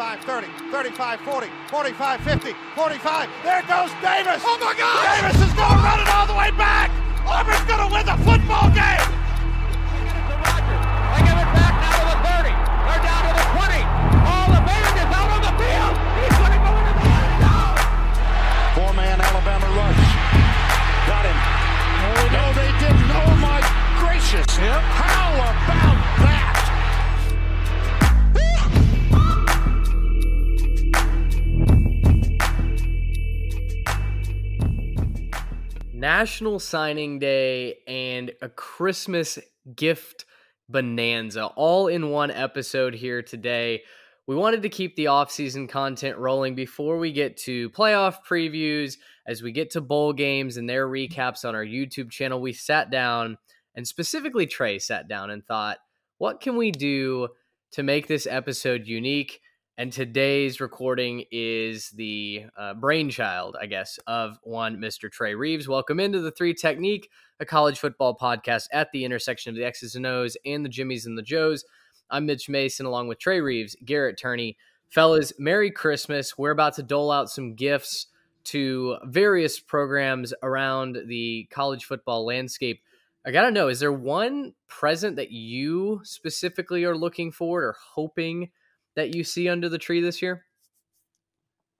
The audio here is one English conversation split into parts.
25, 30, 35, 40, 45, 50, 45. There goes Davis. Oh my God! Davis is going to run it all the way back. Auburn's going to win the football game. I give it back now to the 30. They're down to the 20. All the Bailey is out on the field. He's going to go into the end zone. Four-man Alabama rush. Got him. No, they didn't. Oh my gracious. How National Signing Day and a Christmas gift bonanza all in one episode here today. We wanted to keep the off-season content rolling before we get to playoff previews, as we get to bowl games and their recaps on our YouTube channel. We sat down and specifically Trey sat down and thought, what can we do to make this episode unique? And today's recording is the uh, brainchild, I guess, of one Mr. Trey Reeves. Welcome into the Three Technique, a college football podcast at the intersection of the X's and O's and the Jimmies and the Joes. I'm Mitch Mason, along with Trey Reeves, Garrett Turney. Fellas, Merry Christmas. We're about to dole out some gifts to various programs around the college football landscape. I gotta know, is there one present that you specifically are looking for or hoping that you see under the tree this year?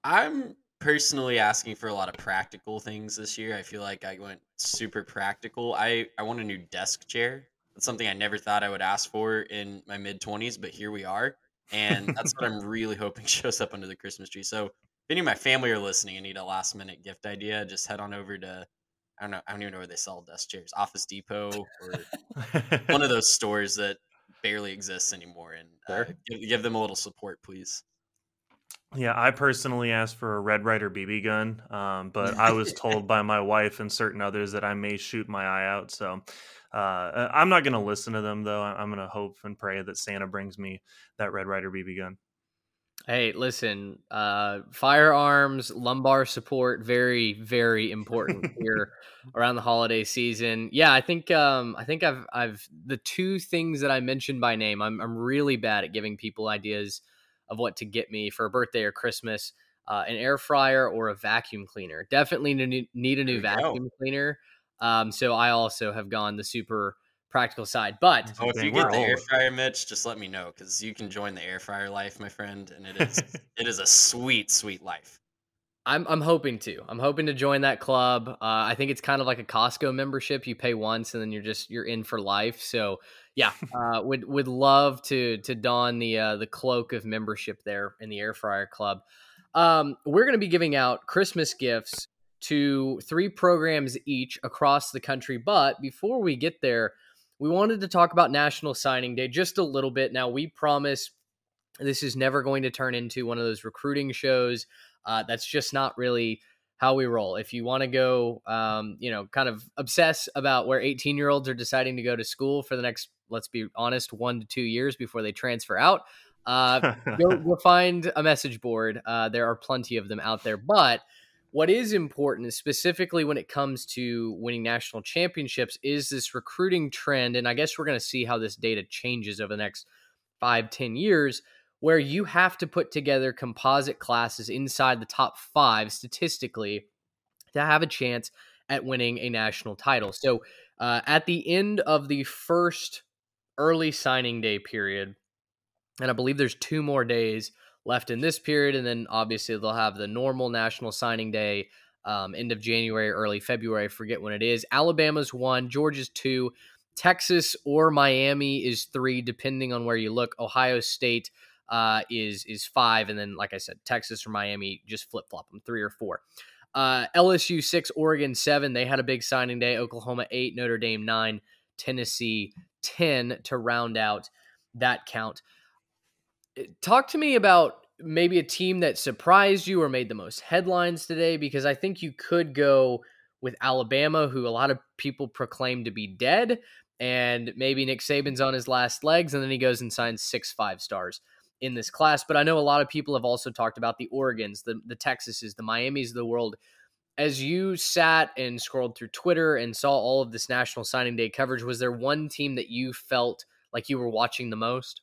I'm personally asking for a lot of practical things this year. I feel like I went super practical. I, I want a new desk chair. That's something I never thought I would ask for in my mid 20s, but here we are. And that's what I'm really hoping shows up under the Christmas tree. So if any of my family are listening and need a last minute gift idea, just head on over to I don't know, I don't even know where they sell desk chairs. Office Depot or one of those stores that barely exists anymore and uh, give, give them a little support, please. Yeah, I personally asked for a Red Ryder BB gun, um, but I was told by my wife and certain others that I may shoot my eye out. So uh, I'm not going to listen to them, though. I'm going to hope and pray that Santa brings me that Red Ryder BB gun. Hey, listen, uh, firearms, lumbar support, very, very important here around the holiday season. Yeah, I think um, I think I've I've the two things that I mentioned by name. I'm I'm really bad at giving people ideas of what to get me for a birthday or Christmas. Uh, an air fryer or a vacuum cleaner. Definitely need, need a new vacuum go. cleaner. Um, so I also have gone the super practical side. But oh, if you get the air fryer, Mitch, just let me know because you can join the air fryer life, my friend, and it is it is a sweet, sweet life. I'm I'm hoping to. I'm hoping to join that club. Uh, I think it's kind of like a Costco membership. You pay once and then you're just you're in for life. So yeah, uh, would would love to to don the uh, the cloak of membership there in the Air Fryer Club. Um, we're going to be giving out Christmas gifts to three programs each across the country. But before we get there, we wanted to talk about National Signing Day just a little bit. Now we promise this is never going to turn into one of those recruiting shows. Uh, that's just not really how we roll. If you want to go, um, you know, kind of obsess about where 18 year olds are deciding to go to school for the next, let's be honest, one to two years before they transfer out, uh, go, go, find a message board. Uh, there are plenty of them out there. But what is important, specifically when it comes to winning national championships, is this recruiting trend. And I guess we're going to see how this data changes over the next five, ten years where you have to put together composite classes inside the top five statistically to have a chance at winning a national title. So uh, at the end of the first early signing day period, and I believe there's two more days left in this period, and then obviously they'll have the normal national signing day. Um, end of January, early February, I forget when it is. Alabama's one, Georgia's two, Texas or Miami is three, depending on where you look. Ohio State uh, is is five, and then like I said, Texas or Miami just flip flop them three or four. Uh, LSU six, Oregon seven. They had a big signing day. Oklahoma eight, Notre Dame nine, Tennessee 10 to round out that count. Talk to me about maybe a team that surprised you or made the most headlines today, because I think you could go with Alabama, who a lot of people proclaim to be dead, and maybe Nick Saban's on his last legs, and then he goes and signs six five stars in this class. But I know a lot of people have also talked about the Oregons, the the Texases, the Miamis of the world. As you sat and scrolled through Twitter and saw all of this National Signing Day coverage, was there one team that you felt like you were watching the most?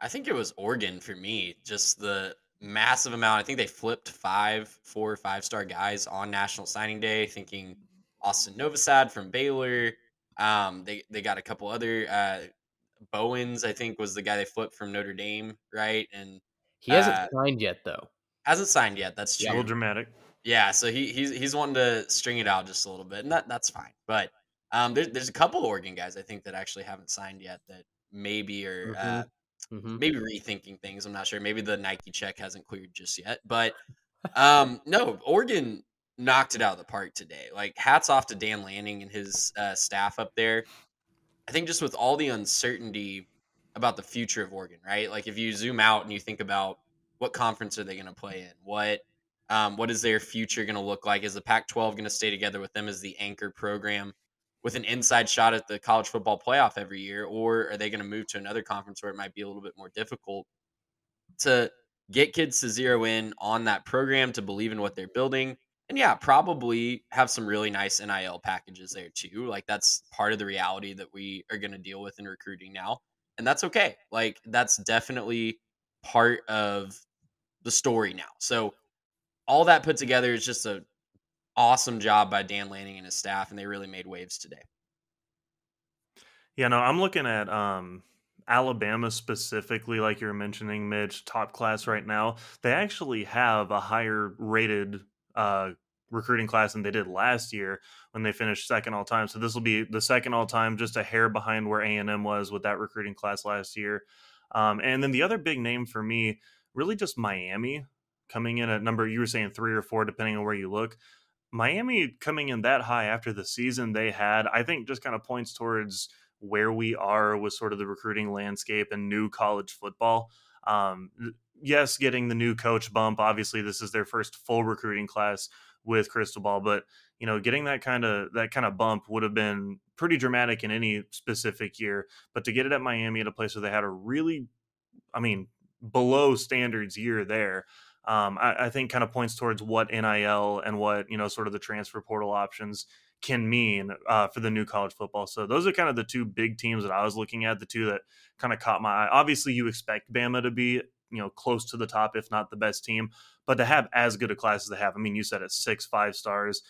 I think it was Oregon for me. Just the massive amount. I think they flipped five, four or five star guys on National Signing Day, thinking Austin Novosad from Baylor. Um, they they got a couple other uh, Bowens, I think, was the guy they flipped from Notre Dame, right? And he hasn't uh, signed yet, though. Hasn't signed yet. That's true. Yeah, a little dramatic. Yeah, so he he's he's wanting to string it out just a little bit, and that that's fine. But um, there's there's a couple Oregon guys I think that actually haven't signed yet that maybe are mm-hmm. uh, mm-hmm. maybe rethinking things. I'm not sure. Maybe the Nike check hasn't cleared just yet. But um, no, Oregon knocked it out of the park today. Like hats off to Dan Lanning and his uh, staff up there. I think just with all the uncertainty about the future of Oregon, right? Like if you zoom out and you think about what conference are they going to play in, what um, what is their future going to look like? Is the Pac-12 going to stay together with them as the anchor program with an inside shot at the college football playoff every year, or are they going to move to another conference where it might be a little bit more difficult to get kids to zero in on that program to believe in what they're building? and yeah, probably have some really nice NIL packages there too. Like that's part of the reality that we are going to deal with in recruiting now. And that's okay. Like that's definitely part of the story now. So all that put together is just a awesome job by Dan Lanning and his staff and they really made waves today. Yeah, no, I'm looking at um Alabama specifically, like you're mentioning, Mitch, top class right now, they actually have a higher rated uh, recruiting class than they did last year when they finished second all time. So this will be the second all time, just a hair behind where A and M was with that recruiting class last year. Um, and then the other big name for me, really just Miami coming in at number you were saying three or four, depending on where you look. Miami coming in that high after the season they had, I think just kind of points towards where we are with sort of the recruiting landscape and new college football. Um, yes, getting the new coach bump. Obviously, this is their first full recruiting class with Cristobal, but you know, getting that kind of that kind of bump would have been pretty dramatic in any specific year. But to get it at Miami at a place where they had a really, I mean, below standards year there, um, I, I think kind of points towards what NIL and what you know, sort of the transfer portal options can mean uh, for the new college football. So those are kind of the two big teams that I was looking at, the two that kind of caught my eye. Obviously, you expect Bama to be you know close to the top, if not the best team. But to have as good a class as they have, I mean, you said it's six five stars.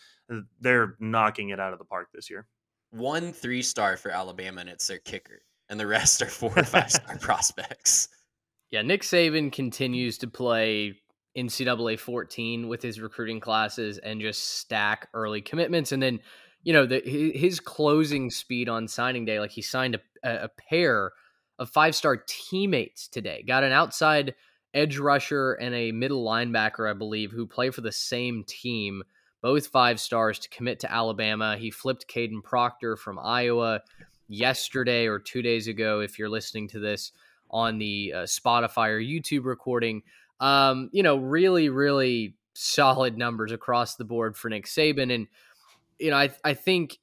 They're knocking it out of the park this year. One three star for Alabama, and it's their kicker, and the rest are four or five star prospects. Yeah, Nick Saban continues to play NCAA 14 with his recruiting classes and just stack early commitments. And then, you know, the, his closing speed on signing day, like he signed a, a pair of five star teammates today. Got an outside edge rusher and a middle linebacker, I believe, who play for the same team, both five stars to commit to Alabama. He flipped Kadyn Proctor from Iowa yesterday or two days ago, if you're listening to this on the uh, Spotify or YouTube recording. Um, you know, really, really solid numbers across the board for Nick Saban. And, you know, I, I think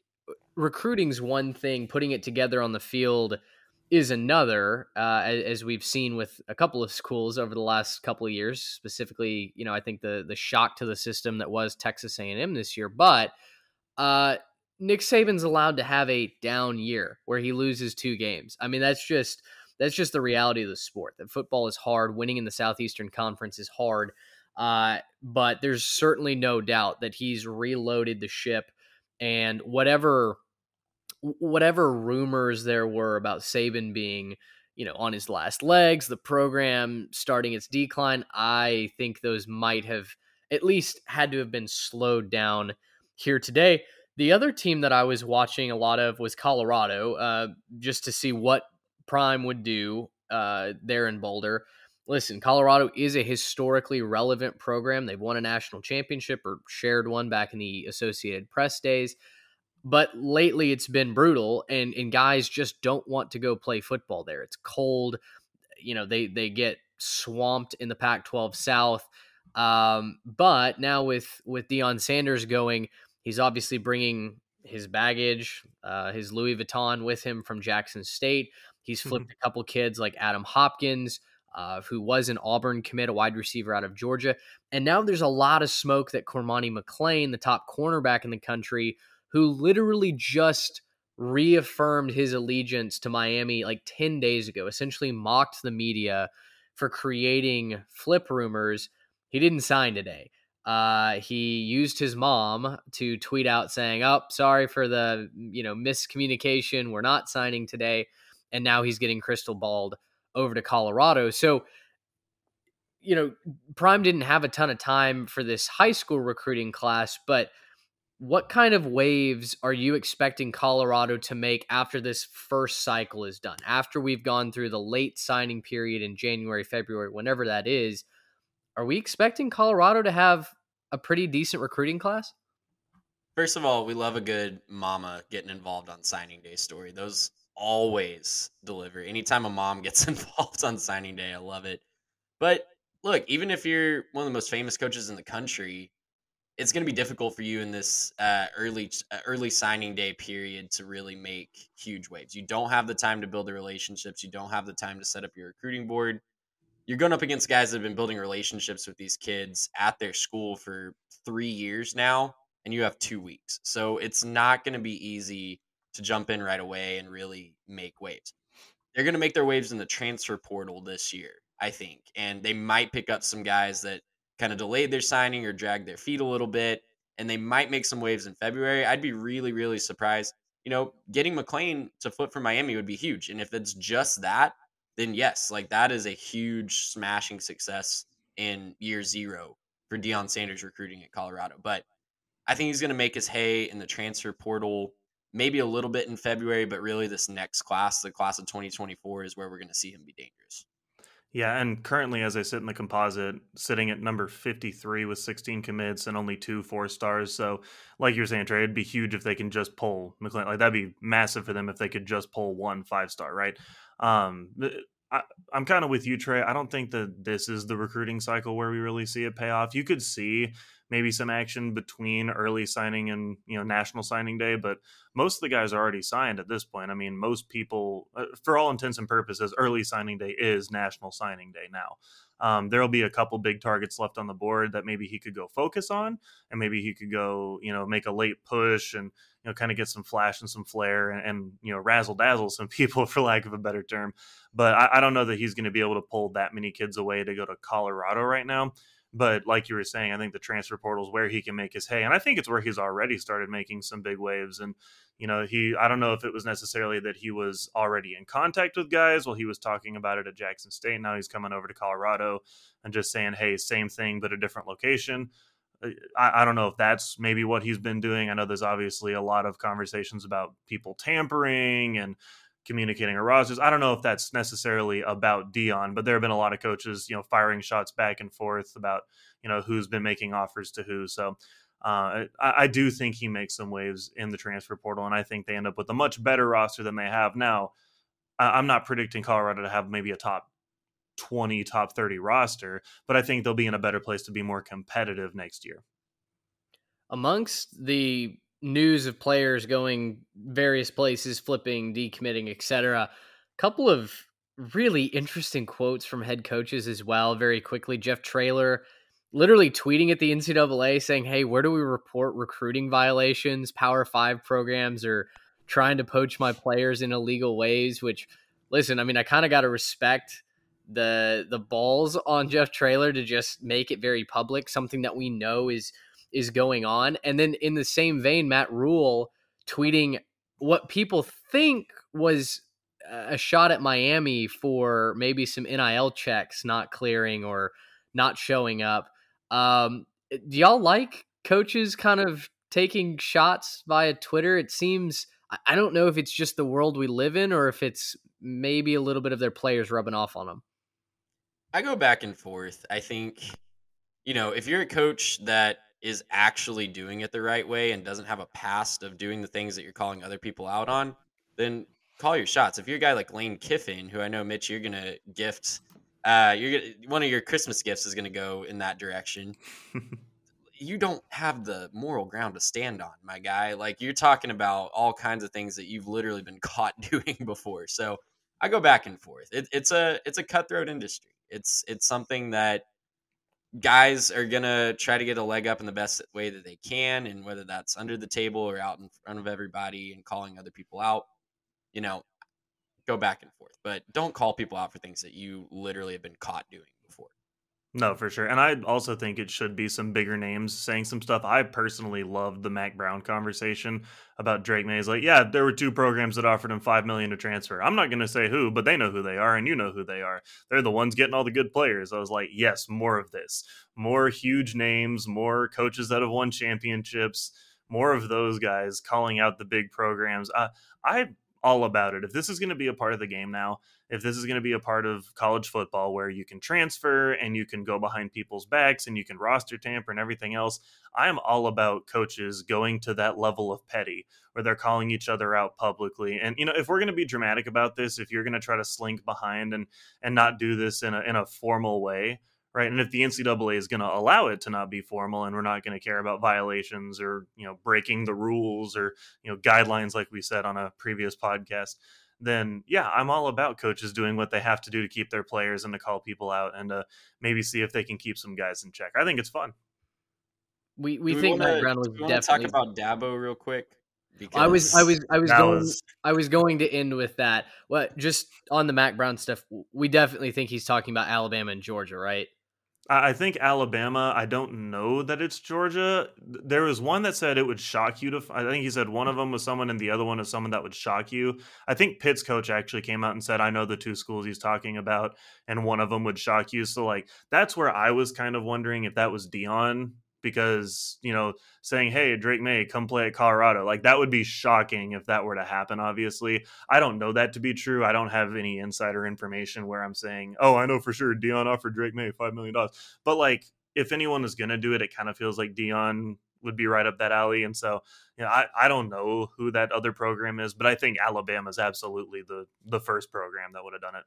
recruiting's one thing, putting it together on the field – is another, uh, as we've seen with a couple of schools over the last couple of years. Specifically, you know, I think the the shock to the system that was Texas A and M this year. But uh, Nick Saban's allowed to have a down year where he loses two games. I mean, that's just that's just the reality of the sport. That football is hard. Winning in the Southeastern Conference is hard. Uh, but there's certainly no doubt that he's reloaded the ship, and whatever whatever rumors there were about Saban being, you know, on his last legs, the program starting its decline, I think those might have at least had to have been slowed down here today. The other team that I was watching a lot of was Colorado, uh, just to see what Prime would do uh, there in Boulder. Listen, Colorado is a historically relevant program. They've won a national championship or shared one back in the Associated Press days But lately it's been brutal and and guys just don't want to go play football there. It's cold. You know, they they get swamped in the Pac-12 South. Um, but now with with Deion Sanders going, he's obviously bringing his baggage, uh, his Louis Vuitton with him from Jackson State. He's mm-hmm. flipped a couple kids like Adam Hopkins, uh, who was an Auburn commit, a wide receiver out of Georgia. And now there's a lot of smoke that Cormani McClain, the top cornerback in the country, who literally just reaffirmed his allegiance to Miami like 10 days ago, essentially mocked the media for creating flip rumors. He didn't sign today. Uh, he used his mom to tweet out saying, "Oh, sorry for the you know miscommunication. We're not signing today." And now he's getting crystal balled over to Colorado. So, you know, Prime didn't have a ton of time for this high school recruiting class, but what kind of waves are you expecting Colorado to make after this first cycle is done? After we've gone through the late signing period in January, February, whenever that is, are we expecting Colorado to have a pretty decent recruiting class? First of all, we love a good mama getting involved on signing day story. Those always deliver. Anytime a mom gets involved on signing day, I love it. But look, even if you're one of the most famous coaches in the country, it's going to be difficult for you in this uh, early uh, early signing day period to really make huge waves. You don't have the time to build the relationships. You don't have the time to set up your recruiting board. You're going up against guys that have been building relationships with these kids at their school for three years now, and you have two weeks. So it's not going to be easy to jump in right away and really make waves. They're going to make their waves in the transfer portal this year, I think, and they might pick up some guys that kind of delayed their signing or dragged their feet a little bit, and they might make some waves in February. I'd be really, really surprised. You know, getting McClain to flip from Miami would be huge. And if it's just that, then yes, like that is a huge smashing success in year zero for Deion Sanders recruiting at Colorado. But I think he's going to make his hay in the transfer portal, maybe a little bit in February, but really this next class, the class of 2024, is where we're going to see him be dangerous. Yeah, and currently, as I sit in the composite, sitting at number 53 with 16 commits and only two four stars. So, like you're saying, Trey, it'd be huge if they can just pull McClain. Like, that'd be massive for them if they could just pull one five star, right? Um, I, am kind of with you, Trey. I don't think that this is the recruiting cycle where we really see it pay off. You could see maybe some action between early signing and you know national signing day but most of the guys are already signed at this point. I mean most people uh, for all intents and purposes early signing day is national signing day now. Um, there'll be a couple big targets left on the board that maybe he could go focus on and maybe he could go you know make a late push and you know kind of get some flash and some flair and, and you know razzle dazzle some people for lack of a better term. But I, I don't know that he's going to be able to pull that many kids away to go to colorado right now but like you were saying, I think the transfer portal is where he can make his hay, and I think it's where he's already started making some big waves. And you know, he I don't know if it was necessarily that he was already in contact with guys while he was talking about it at Jackson State. Now he's coming over to Colorado and just saying, "Hey, same thing but a different location." Uh, I, I don't know if that's maybe what he's been doing. I know there's obviously a lot of conversations about people tampering and communicating a rosters. I don't know if that's necessarily about Deion, but there have been a lot of coaches, you know, firing shots back and forth about, you know, who's been making offers to who. So uh, I, I, do think he makes some waves in the transfer portal, and I think they end up with a much better roster than they have now. I, I'm not predicting Colorado to have maybe a top 20, top 30 roster, but I think they'll be in a better place to be more competitive next year. Amongst the news of players going various places, flipping, decommitting, etc. A couple of really interesting quotes from head coaches as well. Very quickly, Jeff Traylor literally tweeting at the NCAA saying, "Hey, where do we report recruiting violations? Power Five programs are trying to poach my players in illegal ways." Which, listen, I mean, I kind of got to respect the the balls on Jeff Traylor to just make it very public. Something that we know is is going on. And then in the same vein, Matt Rhule tweeting what people think was a shot at Miami for maybe some NIL checks not clearing or not showing up. Um, do y'all like coaches kind of taking shots via Twitter? It seems I don't know if it's just the world we live in or if it's maybe a little bit of their players rubbing off on them. I go back and forth. I think, you know, if you're a coach that is actually doing it the right way and doesn't have a past of doing the things that you're calling other people out on, then call your shots. If you're a guy like Lane Kiffin, who I know Mitch, you're gonna gift, uh, you're gonna one of your Christmas gifts is gonna go in that direction. you don't have the moral ground to stand on, my guy. Like you're talking about all kinds of things that you've literally been caught doing before. So I go back and forth. It, it's a it's a cutthroat industry. It's it's something that guys are gonna try to get a leg up in the best way that they can, and whether that's under the table or out in front of everybody and calling other people out, you know, go back and forth. But don't call people out for things that you literally have been caught doing. No, for sure. And I also think it should be some bigger names saying some stuff. I personally loved the Mack Brown conversation about Drake Maye. He's like, yeah, there were two programs that offered him five million to transfer. I'm not gonna say who, but they know who they are, and you know who they are. They're the ones getting all the good players. I was like, yes, more of this. More huge names, more coaches that have won championships, more of those guys calling out the big programs. Uh, I all about it. If this is going to be a part of the game now, if this is going to be a part of college football where you can transfer and you can go behind people's backs and you can roster tamper and everything else, I am all about coaches going to that level of petty where they're calling each other out publicly. And you know, if we're going to be dramatic about this, if you're going to try to slink behind and and not do this in a in a formal way, right? And if the NCAA is going to allow it to not be formal, and we're not going to care about violations or you know breaking the rules or you know guidelines, like we said on a previous podcast, then yeah, I'm all about coaches doing what they have to do to keep their players and to call people out and uh, maybe see if they can keep some guys in check. I think it's fun. We we, we think wanna, Mack Brown was definitely talk about Dabo real quick. Because I was I was I was going was... I was going to end with that. What just on the Mack Brown stuff, we definitely think he's talking about Alabama and Georgia, right? I think Alabama. I don't know that it's Georgia. There was one that said it would shock you to. I think he said one of them was someone, and the other one is someone that would shock you. I think Pitt's coach actually came out and said, "I know the two schools he's talking about, and one of them would shock you." So, like, that's where I was kind of wondering if that was Deion because you know saying hey drake maye come play at colorado like that would be shocking if that were to happen obviously. I don't know that to be true. I don't have any insider information where i'm saying oh i know for sure deion offered drake maye five million dollars. But like if anyone is going to do it it kind of feels like deion would be right up that alley and so you know I, I don't know who that other program is but i think alabama is absolutely the the first program that would have done it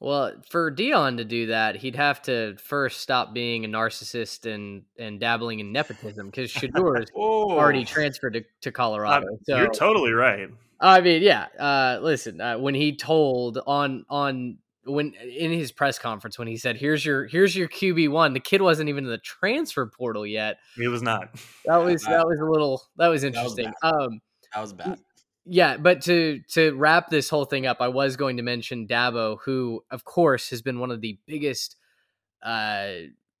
well, for Deion to do that, he'd have to first stop being a narcissist and and dabbling in nepotism because Shedeur's already transferred to, to Colorado. So, you're totally right. I mean, yeah. Uh, listen, uh, when he told on on when in his press conference when he said, "Here's your here's your QB one," the kid wasn't even in the transfer portal yet. He was not. That was that was a little that was interesting. That was um, that was bad yeah, but to to wrap this whole thing up, I was going to mention Dabo, who of course has been one of the biggest uh,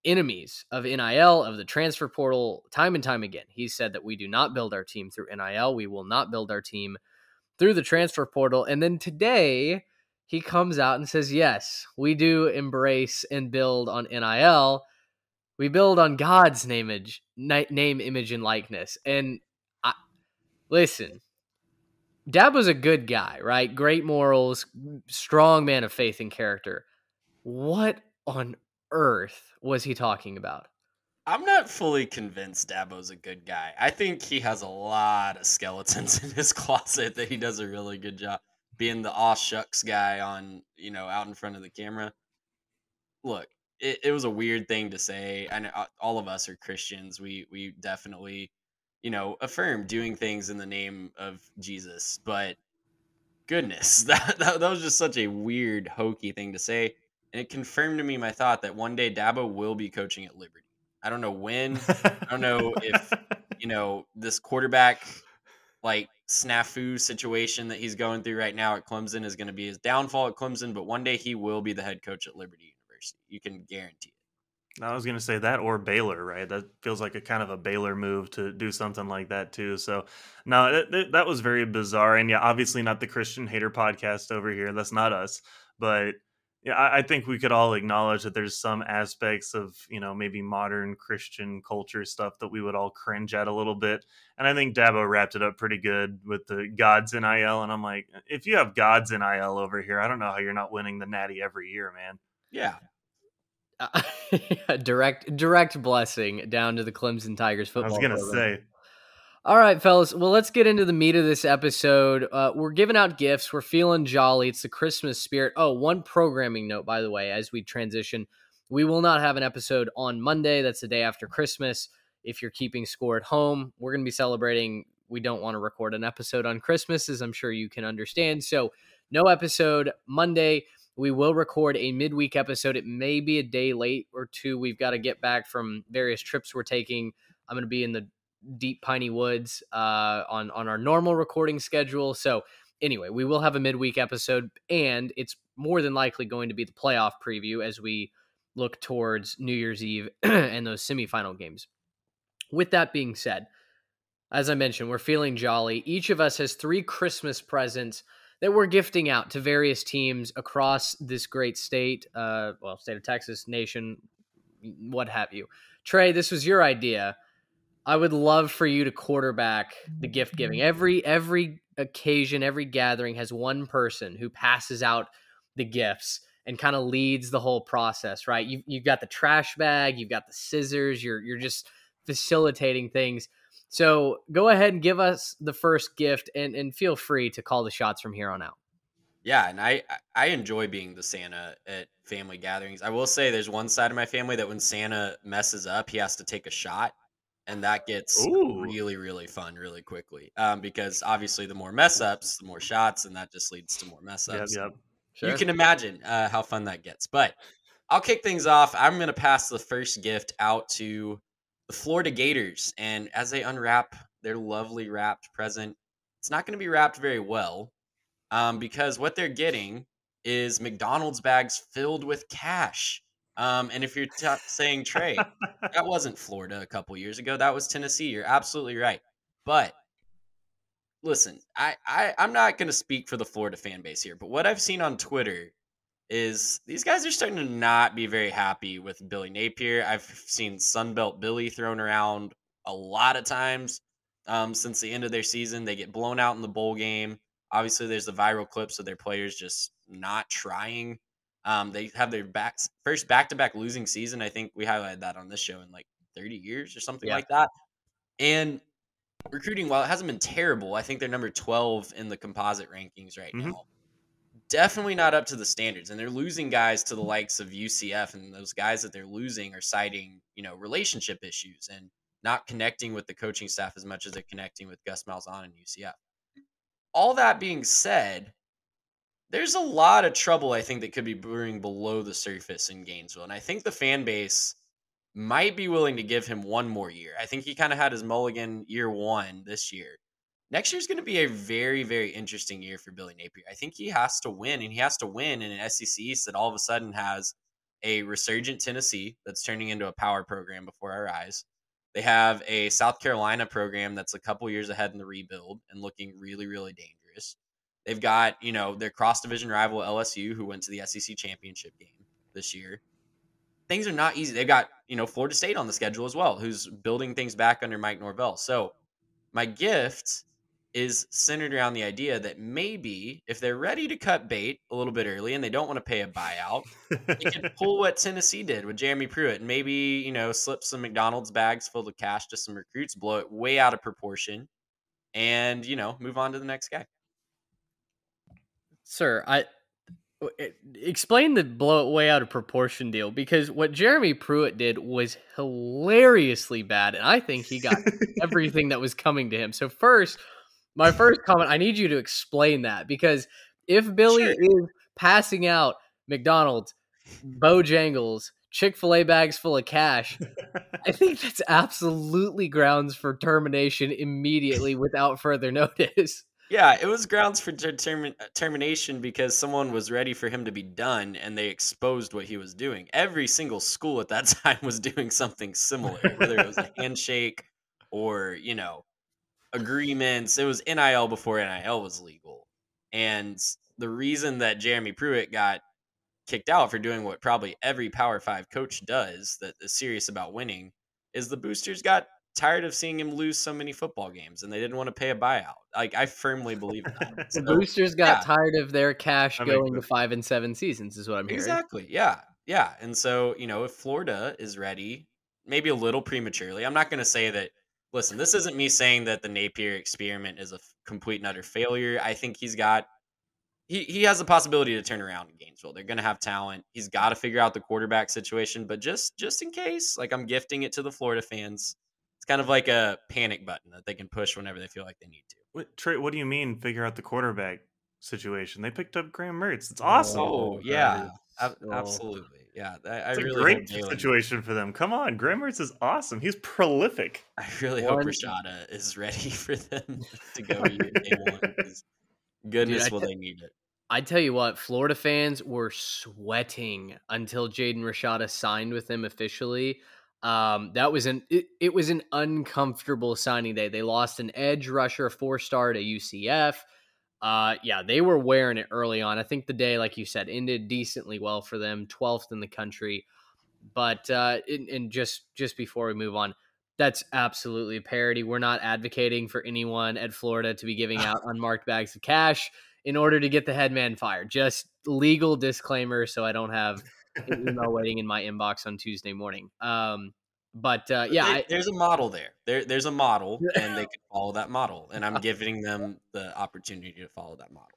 enemies of NIL of the transfer portal time and time again. He said that we do not build our team through NIL. We will not build our team through the transfer portal. And then today he comes out and says, "Yes, we do embrace and build on NIL. We build on God's name, image, name, image, and likeness." And I, listen, Dabo's a good guy, right? Great morals, strong man of faith and character. What on earth was he talking about? I'm not fully convinced Dabo's a good guy. I think he has a lot of skeletons in his closet that he does a really good job being the aw shucks guy on, you know, out in front of the camera. Look, it, it was a weird thing to say. And uh, all of us are Christians. We we definitely you know, affirm doing things in the name of Jesus. But goodness, that, that, that was just such a weird, hokey thing to say. And it confirmed to me my thought that one day Dabo will be coaching at Liberty. I don't know when. I don't know if, you know, this quarterback like snafu situation that he's going through right now at Clemson is going to be his downfall at Clemson, but one day he will be the head coach at Liberty University. You can guarantee it. I was going to say that or Baylor, right? That feels like a kind of a Baylor move to do something like that too. So, no, it, that was very bizarre. And yeah, obviously not the Christian Hater podcast over here. That's not us. But yeah, I, I, think we could all acknowledge that there's some aspects of, you know, maybe modern Christian culture stuff that we would all cringe at a little bit. And I think Dabo wrapped it up pretty good with the God's NIL. And I'm like, if you have God's NIL over here, I don't know how you're not winning the natty every year, man. Yeah. direct direct blessing down to the Clemson Tigers football. I was gonna program. say. All right, fellas. Well, let's get into the meat of this episode. Uh, we're giving out gifts. We're feeling jolly. It's the Christmas spirit. Oh, one programming note, by the way, as we transition, we will not have an episode on Monday. That's the day after Christmas. If you're keeping score at home, we're going to be celebrating. We don't want to record an episode on Christmas, as I'm sure you can understand. So, no episode Monday. We will record a midweek episode. It may be a day late or two. We've got to get back from various trips we're taking. I'm going to be in the deep piney woods uh, on on our normal recording schedule. So anyway, we will have a midweek episode, and it's more than likely going to be the playoff preview as we look towards New Year's Eve and those semifinal games. With that being said, as I mentioned, we're feeling jolly. Each of us has three Christmas presents that we're gifting out to various teams across this great state, uh, well, state of Texas, nation, what have you. Trey, this was your idea. I would love for you to quarterback the gift giving. Every every occasion, every gathering has one person who passes out the gifts and kind of leads the whole process, right? You you've got the trash bag, you've got the scissors, you're you're just facilitating things. So go ahead and give us the first gift and, and feel free to call the shots from here on out. Yeah, and I I enjoy being the Santa at family gatherings. I will say there's one side of my family that when Santa messes up, he has to take a shot, and that gets Ooh. really really fun really quickly. Um, because obviously the more mess ups, the more shots, and that just leads to more mess Yep, ups. yep. You can imagine uh, how fun that gets. But I'll kick things off. I'm going to pass the first gift out to the Florida Gators. And as they unwrap their lovely wrapped present, it's not going to be wrapped very well um, because what they're getting is McDonald's bags filled with cash. Um, and if you're t- saying, Trey, that wasn't Florida a couple years ago, that was Tennessee. You're absolutely right. But listen, I, I I'm not going to speak for the Florida fan base here, but what I've seen on Twitter is these guys are starting to not be very happy with Billy Napier. I've seen Sunbelt Billy thrown around a lot of times um, since the end of their season. They get blown out in the bowl game. Obviously, there's the viral clips of their players just not trying. Um, they have their back, first back to back losing season. I think we highlighted that on this show in like 30 years or something Yeah. like that. And recruiting, while it hasn't been terrible, I think they're number 12 in the composite rankings right Mhm. now. Definitely not up to the standards. And they're losing guys to the likes of UCF. And those guys that they're losing are citing, you know, relationship issues and not connecting with the coaching staff as much as they're connecting with Gus Malzahn and UCF. All that being said, there's a lot of trouble I think that could be brewing below the surface in Gainesville. And I think the fan base might be willing to give him one more year. I think he kind of had his mulligan year one this year. Next year's going to be a very, very interesting year for Billy Napier. I think he has to win, and he has to win in an SEC East that all of a sudden has a resurgent Tennessee that's turning into a power program before our eyes. They have a South Carolina program that's a couple years ahead in the rebuild and looking really, really dangerous. They've got, you know, their cross division rival LSU, who went to the SEC championship game this year. Things are not easy. They've got, you know, Florida State on the schedule as well, who's building things back under Mike Norvell. So, my gift is centered around the idea that maybe if they're ready to cut bait a little bit early and they don't want to pay a buyout, they could pull what Tennessee did with Jeremy Pruitt and maybe, you know, slip some McDonald's bags full of cash to some recruits, blow it way out of proportion, and, you know, move on to the next guy. Sir, I explain the blow it way out of proportion deal because what Jeremy Pruitt did was hilariously bad, and I think he got everything that was coming to him. So first, my first comment, I need you to explain that because if Billy Sure. is passing out McDonald's, Bojangles, Chick Fil A bags full of cash, I think that's absolutely grounds for termination immediately without further notice. Yeah, it was grounds for determin- uh, termination because someone was ready for him to be done and they exposed what he was doing. Every single school at that time was doing something similar, whether it was a handshake or, you know, agreements. It was NIL before NIL was legal. And the reason that Jeremy Pruitt got kicked out for doing what probably every Power Five coach does that is serious about winning is the boosters got tired of seeing him lose so many football games and they didn't want to pay a buyout. Like I firmly believe that. The So- boosters got yeah. tired of their cash That makes going to five and seven seasons, is what I'm hearing. Exactly. Yeah. yeah. And so, you know, if Florida is ready, maybe a little prematurely, I'm not going to say that. Listen, this isn't me saying that the Napier experiment is a complete and utter failure. I think he's got he he has the possibility to turn around in Gainesville. They're going to have talent. He's got to figure out the quarterback situation, but just just in case, like I'm gifting it to the Florida fans. It's kind of like a panic button that they can push whenever they feel like they need to. What, Trey, what do you mean figure out the quarterback situation? They picked up Graham Mertz. It's oh, awesome. Oh yeah, ab- absolutely. Yeah, I, I It's a really great situation for them. Come on, Graham is awesome. He's prolific. I really hope Rashada is ready for them to go year day one. 'cause Goodness, I will te- they need it? I tell you what, Florida fans were sweating until Jaden Rashada signed with them officially. Um, that was an it, it was an uncomfortable signing day. They lost an edge rusher, four star to UCF. Uh, yeah, they were wearing it early on. I think the day, like you said, ended decently well for them, twelfth in the country. But uh, and, and just just before we move on, that's absolutely a parody. We're not advocating for anyone at Florida to be giving out unmarked bags of cash in order to get the headman fired. Just legal disclaimer, so I don't have an email waiting in my inbox on Tuesday morning. Um, but uh, yeah, There- I, there's a model there. There, there's a model, and they can follow that model. And I'm giving them the opportunity to follow that model.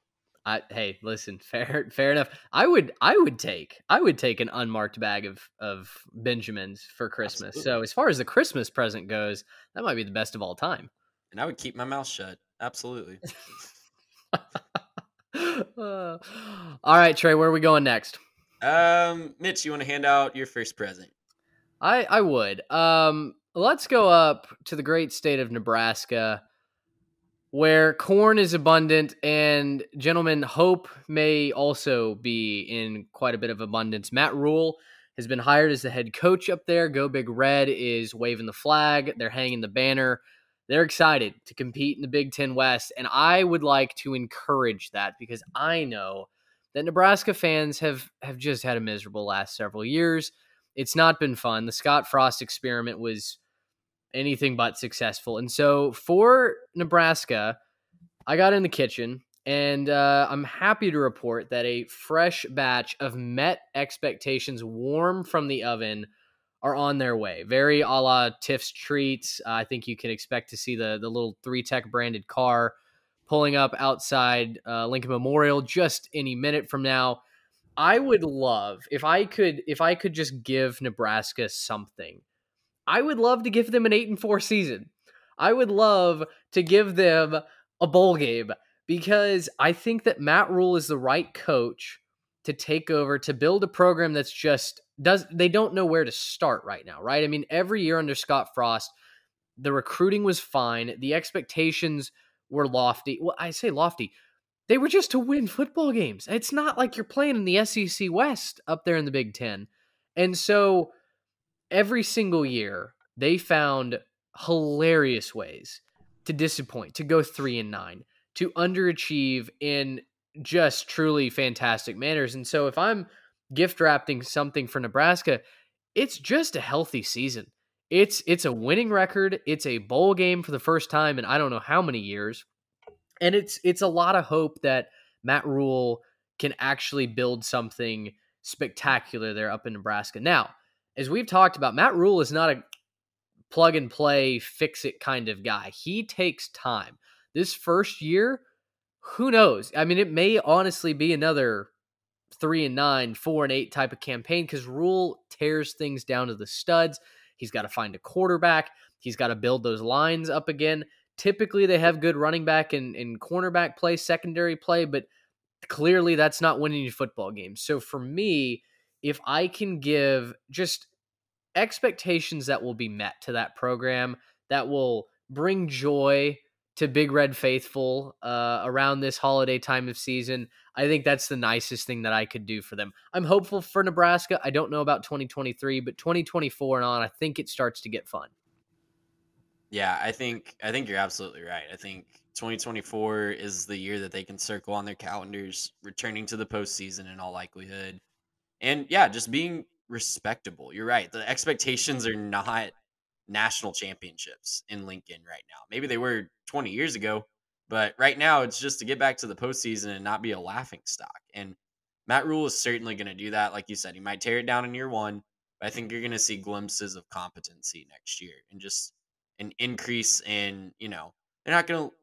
I, hey, listen, fair, fair enough. I would, I would take, I would take an unmarked bag of of Benjamins for Christmas. So as far as the Christmas present goes, that might be the best of all time. And I would keep my mouth shut. Absolutely. Uh, all right, Trey, where are we going next? Um, Mitch, you want to hand out your first present? I I would. Um, let's go up to the great state of Nebraska, where corn is abundant, and gentlemen, hope may also be in quite a bit of abundance. Matt Rhule has been hired as the head coach up there. Go Big Red is waving the flag. They're hanging the banner. They're excited to compete in the Big Ten West, and I would like to encourage that because I know that Nebraska fans have have just had a miserable last several years. It's not been fun. The Scott Frost experiment was anything but successful, and so for Nebraska, I got in the kitchen and uh, I'm happy to report that a fresh batch of Met expectations, warm from the oven, are on their way. Very a la Tiff's treats. Uh, I think you can expect to see the the little three tech branded car pulling up outside uh, Lincoln Memorial just any minute from now. I would love if I could if I could just give Nebraska something. I would love to give them an eight and four season. I would love to give them a bowl game because I think that Matt Rhule is the right coach to take over to build a program that's just does they don't know where to start right now, right? I mean, every year under Scott Frost, the recruiting was fine, the expectations were lofty. Well, I say lofty. They were just to win football games. It's not like you're playing in the SEC West up there in the Big 10. And so every single year, they found hilarious ways to disappoint, to go 3 and 9, to underachieve in just truly fantastic manners. And so if I'm gift wrapping something for Nebraska, it's just a healthy season. It's it's a winning record. It's a bowl game for the first time in I don't know how many years. And it's it's a lot of hope that Matt Rhule can actually build something spectacular there up in Nebraska. Now, as we've talked about, Matt Rhule is not a plug and play, fix it kind of guy. He takes time. This first year, who knows? I mean, it may honestly be another three and nine, four and eight type of campaign because Rhule tears things down to the studs. He's got to find a quarterback. He's got to build those lines up again. Typically, they have good running back and, and cornerback play, secondary play, but clearly that's not winning you football games. So for me, if I can give just expectations that will be met to that program, that will bring joy to Big Red faithful uh, around this holiday time of season, I think that's the nicest thing that I could do for them. I'm hopeful for Nebraska. I don't know about 2023, but 2024 and on, I think it starts to get fun. Yeah, I think I think you're absolutely right. I think 2024 is the year that they can circle on their calendars, returning to the postseason in all likelihood. And yeah, just being respectable. You're right. The expectations are not national championships in Lincoln right now. Maybe they were 20 years ago, but right now it's just to get back to the postseason and not be a laughing stock. And Matt Rhule is certainly going to do that. Like you said, he might tear it down in year one, but I think you're going to see glimpses of competency next year and just an increase in, you know, they're not going to,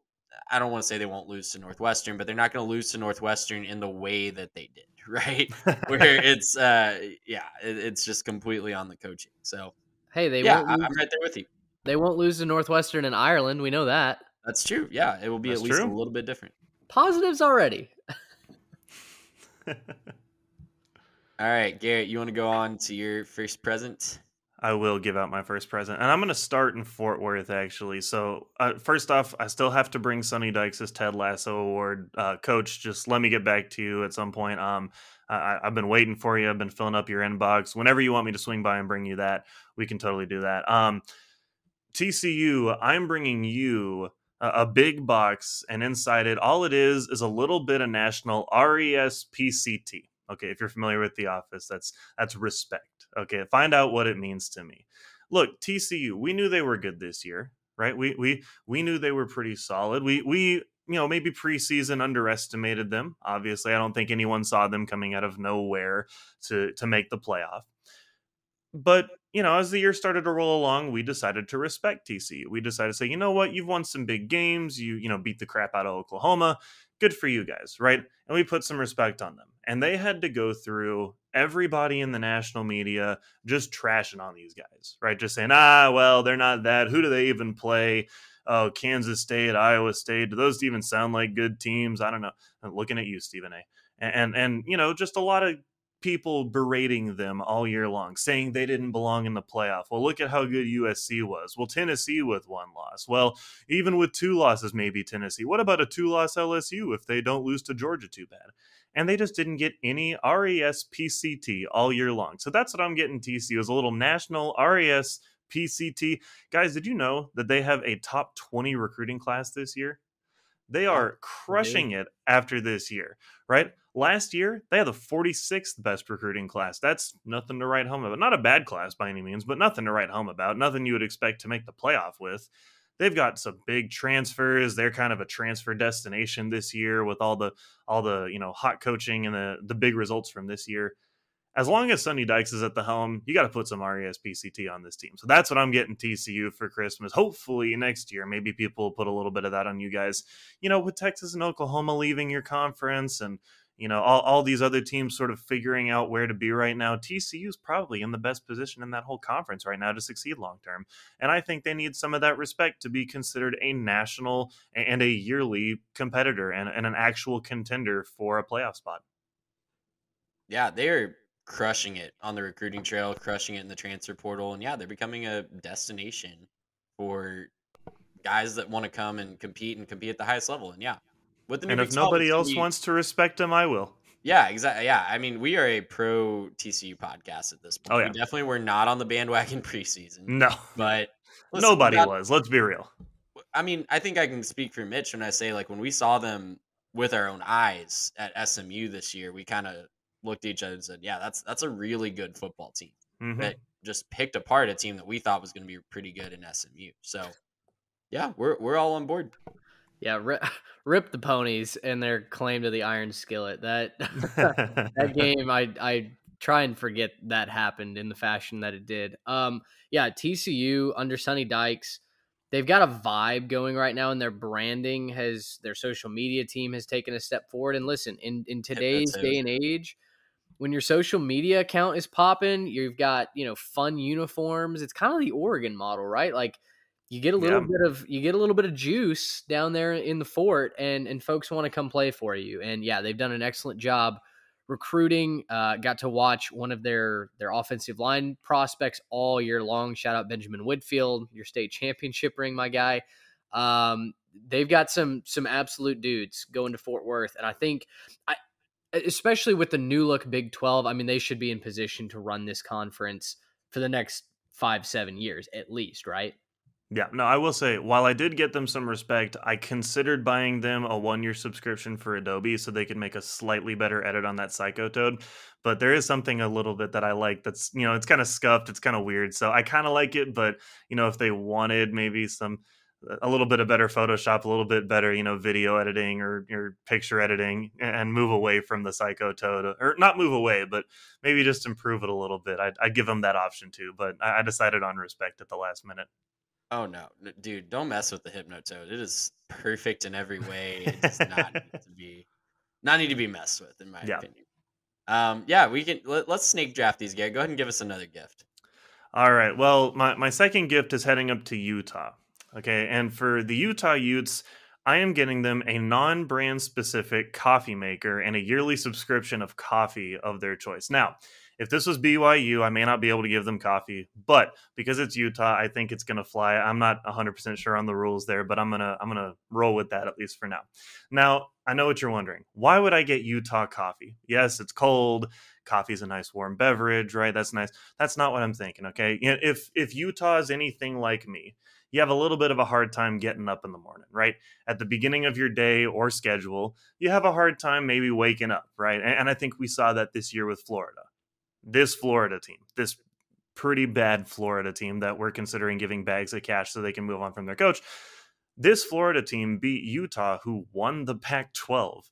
I don't want to say they won't lose to Northwestern, but they're not going to lose to Northwestern in the way that they did, right? Where it's, uh, yeah, it, it's just completely on the coaching. So, hey, they yeah, won't I- lose, I'm right there with you. they won't lose to Northwestern in Ireland. We know that. That's true. Yeah, it will be That's at least a little bit different. Positives already. All right, Garrett, you want to go on to your first present? I will give out my first present, and I'm going to start in Fort Worth actually. So uh, first off, I still have to bring Sonny Dykes' Ted Lasso Award. Uh, Coach, just let me get back to you at some point. Um, I, I've been waiting for you. I've been filling up your inbox. Whenever you want me to swing by and bring you that, we can totally do that. Um, TCU, I'm bringing you a, a big box, and inside it, all it is is a little bit of national RESPCT. Okay, if you're familiar with The Office, that's that's respect. Okay, find out what it means to me. Look, TCU, we knew they were good this year, right? We we we knew they were pretty solid. We we you know maybe preseason underestimated them. Obviously, I don't think anyone saw them coming out of nowhere to to make the playoff. But you know, as the year started to roll along, we decided to respect TCU. We decided to say, you know what, you've won some big games. You you know beat the crap out of Oklahoma. Good for you guys, right? And we put some respect on them. And they had to go through everybody in the national media just trashing on these guys, right? Just saying, ah, well, they're not that. Who do they even play? Oh, Kansas State, Iowa State. Do those even sound like good teams? I don't know. I'm looking at you, Stephen A. And, and and you know, just a lot of people berating them all year long, saying they didn't belong in the playoff. Well, look at how good USC was. Well, Tennessee with one loss. Well, even with two losses, maybe Tennessee. What about a two-loss LSU if they don't lose to Georgia too bad? and they just didn't get any RESPCT all year long. So that's what I'm getting TCU is a little national E RESPCT. Guys, did you know that they have a top 20 recruiting class this year? They are crushing it after this year, right? Last year, they had the 46th best recruiting class. That's nothing to write home about. Not a bad class by any means, but nothing to write home about. Nothing you would expect to make the playoff with they've got some big transfers. They're kind of a transfer destination this year with all the all the you know hot coaching and the the big results from this year. As long as Sonny Dykes is at the helm, you got to put some RESPCT on this team. So that's what I'm getting TCU for Christmas. Hopefully next year, maybe people will put a little bit of that on you guys. You know, with Texas and Oklahoma leaving your conference and you know all, all these other teams sort of figuring out where to be right now tcu is probably in the best position in that whole conference right now to succeed long term. And i think they need some of that respect to be considered a national and a yearly competitor and, and an actual contender for a playoff spot. Yeah, they're crushing it on the recruiting trail, crushing it in the transfer portal, and yeah, they're becoming a destination for guys that want to come and compete and compete at the highest level. And yeah, with the new and if 12, nobody else wants to respect them i will yeah, exactly. Yeah, I mean, we are a pro TCU podcast at this point. Oh, yeah. Definitely We definitely were not on the bandwagon preseason, no but listen, nobody that- was let's be real I mean, I think I can speak for Mitch when I say like when we saw them with our own eyes at SMU this year, we kind of looked at each other and said, "Yeah, that's that's a really good football team Mhm. that just picked apart a team that we thought was going to be pretty good in SMU." So, yeah, we're we're all on board. Yeah, rip, rip the ponies and their claim to the iron skillet. That that game, I I try and forget that happened in the fashion that it did. Um, yeah, TCU under Sonny Dykes, they've got a vibe going right now, and their branding has their social media team has taken a step forward. And listen, in in today's day and age, when your social media account is popping, you've got you know fun uniforms. It's kind of the Oregon model, right? Like you get a little Yeah. bit of you get a little bit of juice down there in the fort and and folks want to come play for you and yeah they've done an excellent job recruiting uh, got to watch one of their their offensive line prospects all year long shout out benjamin whitfield your state championship ring my guy um, they've got some some absolute dudes going to fort worth and i think i especially with the new look big 12 i mean they should be in position to run this conference for the next five seven years at least right Yeah, no, I will say, while I did get them some respect, I considered buying them a one year subscription for Adobe so they could make a slightly better edit on that Psychotoad. But there is something a little bit that I like that's, you know, it's kind of scuffed, it's kind of weird. So I kind of like it, but, you know, if they wanted maybe some a little bit of better Photoshop, a little bit better, you know, video editing or your picture editing, and move away from the Psycho Toad, or not move away, but maybe just improve it a little bit. I'd, I'd give them that option too, but I decided on respect at the last minute. Oh no, dude! Don't mess with the Hypnotoad. It is perfect in every way. It does not need to be not need to be messed with, in my yeah. opinion. Um, yeah, we can let, us snake draft these guys. Go ahead and give us another gift. All right. Well, my my second gift is heading up to Utah. Okay, and for the Utah Utes, I am getting them a non brand specific coffee maker and a yearly subscription of coffee of their choice. Now, if this was BYU, I may not be able to give them coffee, but because it's Utah, I think it's going to fly. I'm not 100% sure on the rules there, but I'm going to I'm going to roll with that at least for now. Now, I know what you're wondering. Why would I get Utah coffee? Yes, it's cold. Coffee's a nice warm beverage, right? That's nice. That's not what I'm thinking, okay? If if Utah is anything like me, you have a little bit of a hard time getting up in the morning, right? At the beginning of your day or schedule, you have a hard time maybe waking up, right? And, I think we saw that this year with Florida. This Florida team, this pretty bad Florida team that we're considering giving bags of cash so they can move on from their coach. This Florida team beat Utah, who won the Pac 12.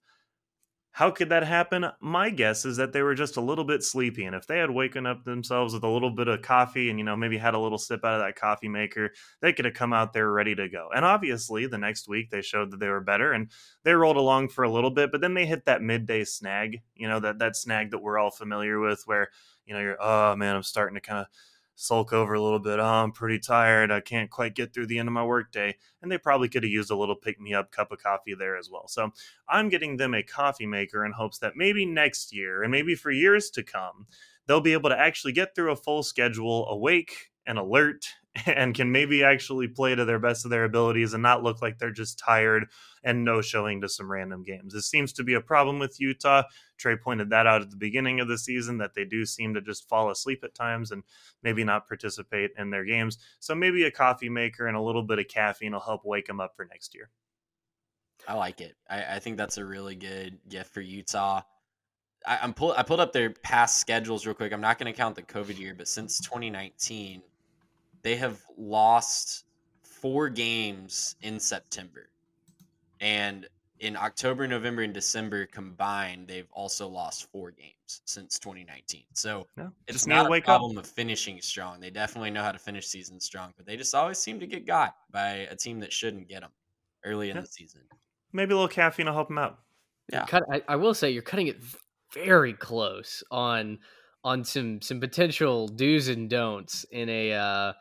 How could that happen? My guess is that they were just a little bit sleepy. And if they had waken up themselves with a little bit of coffee and, you know, maybe had a little sip out of that coffee maker, they could have come out there ready to go. And obviously, the next week they showed that they were better and they rolled along for a little bit, but then they hit that midday snag, you know, that, that snag that we're all familiar with where, you know, you're, oh man, I'm starting to kind of sulk over a little bit. Oh, I'm pretty tired. I can't quite get through the end of my workday. And they probably could have used a little pick me up cup of coffee there as well. So I'm getting them a coffee maker in hopes that maybe next year and maybe for years to come, they'll be able to actually get through a full schedule awake and alert and can maybe actually play to their best of their abilities and not look like they're just tired and no showing to some random games. This seems to be a problem with Utah. Trey pointed that out at the beginning of the season that they do seem to just fall asleep at times and maybe not participate in their games. So maybe a coffee maker and a little bit of caffeine will help wake them up for next year. I like it. I, I think that's a really good gift for Utah. I, am pull, I pulled up their past schedules real quick. I'm not going to count the COVID year, but since 2019, they have lost four games in September. And in October, November, and December combined, they've also lost four games since 2019. So yeah, it's not a problem up. of finishing strong. They definitely know how to finish seasons strong, but they just always seem to get got by a team that shouldn't get them early in the season. Maybe a little caffeine will help them out. Yeah, cut, I, I will say you're cutting it very close on on some some potential do's and don'ts in a uh,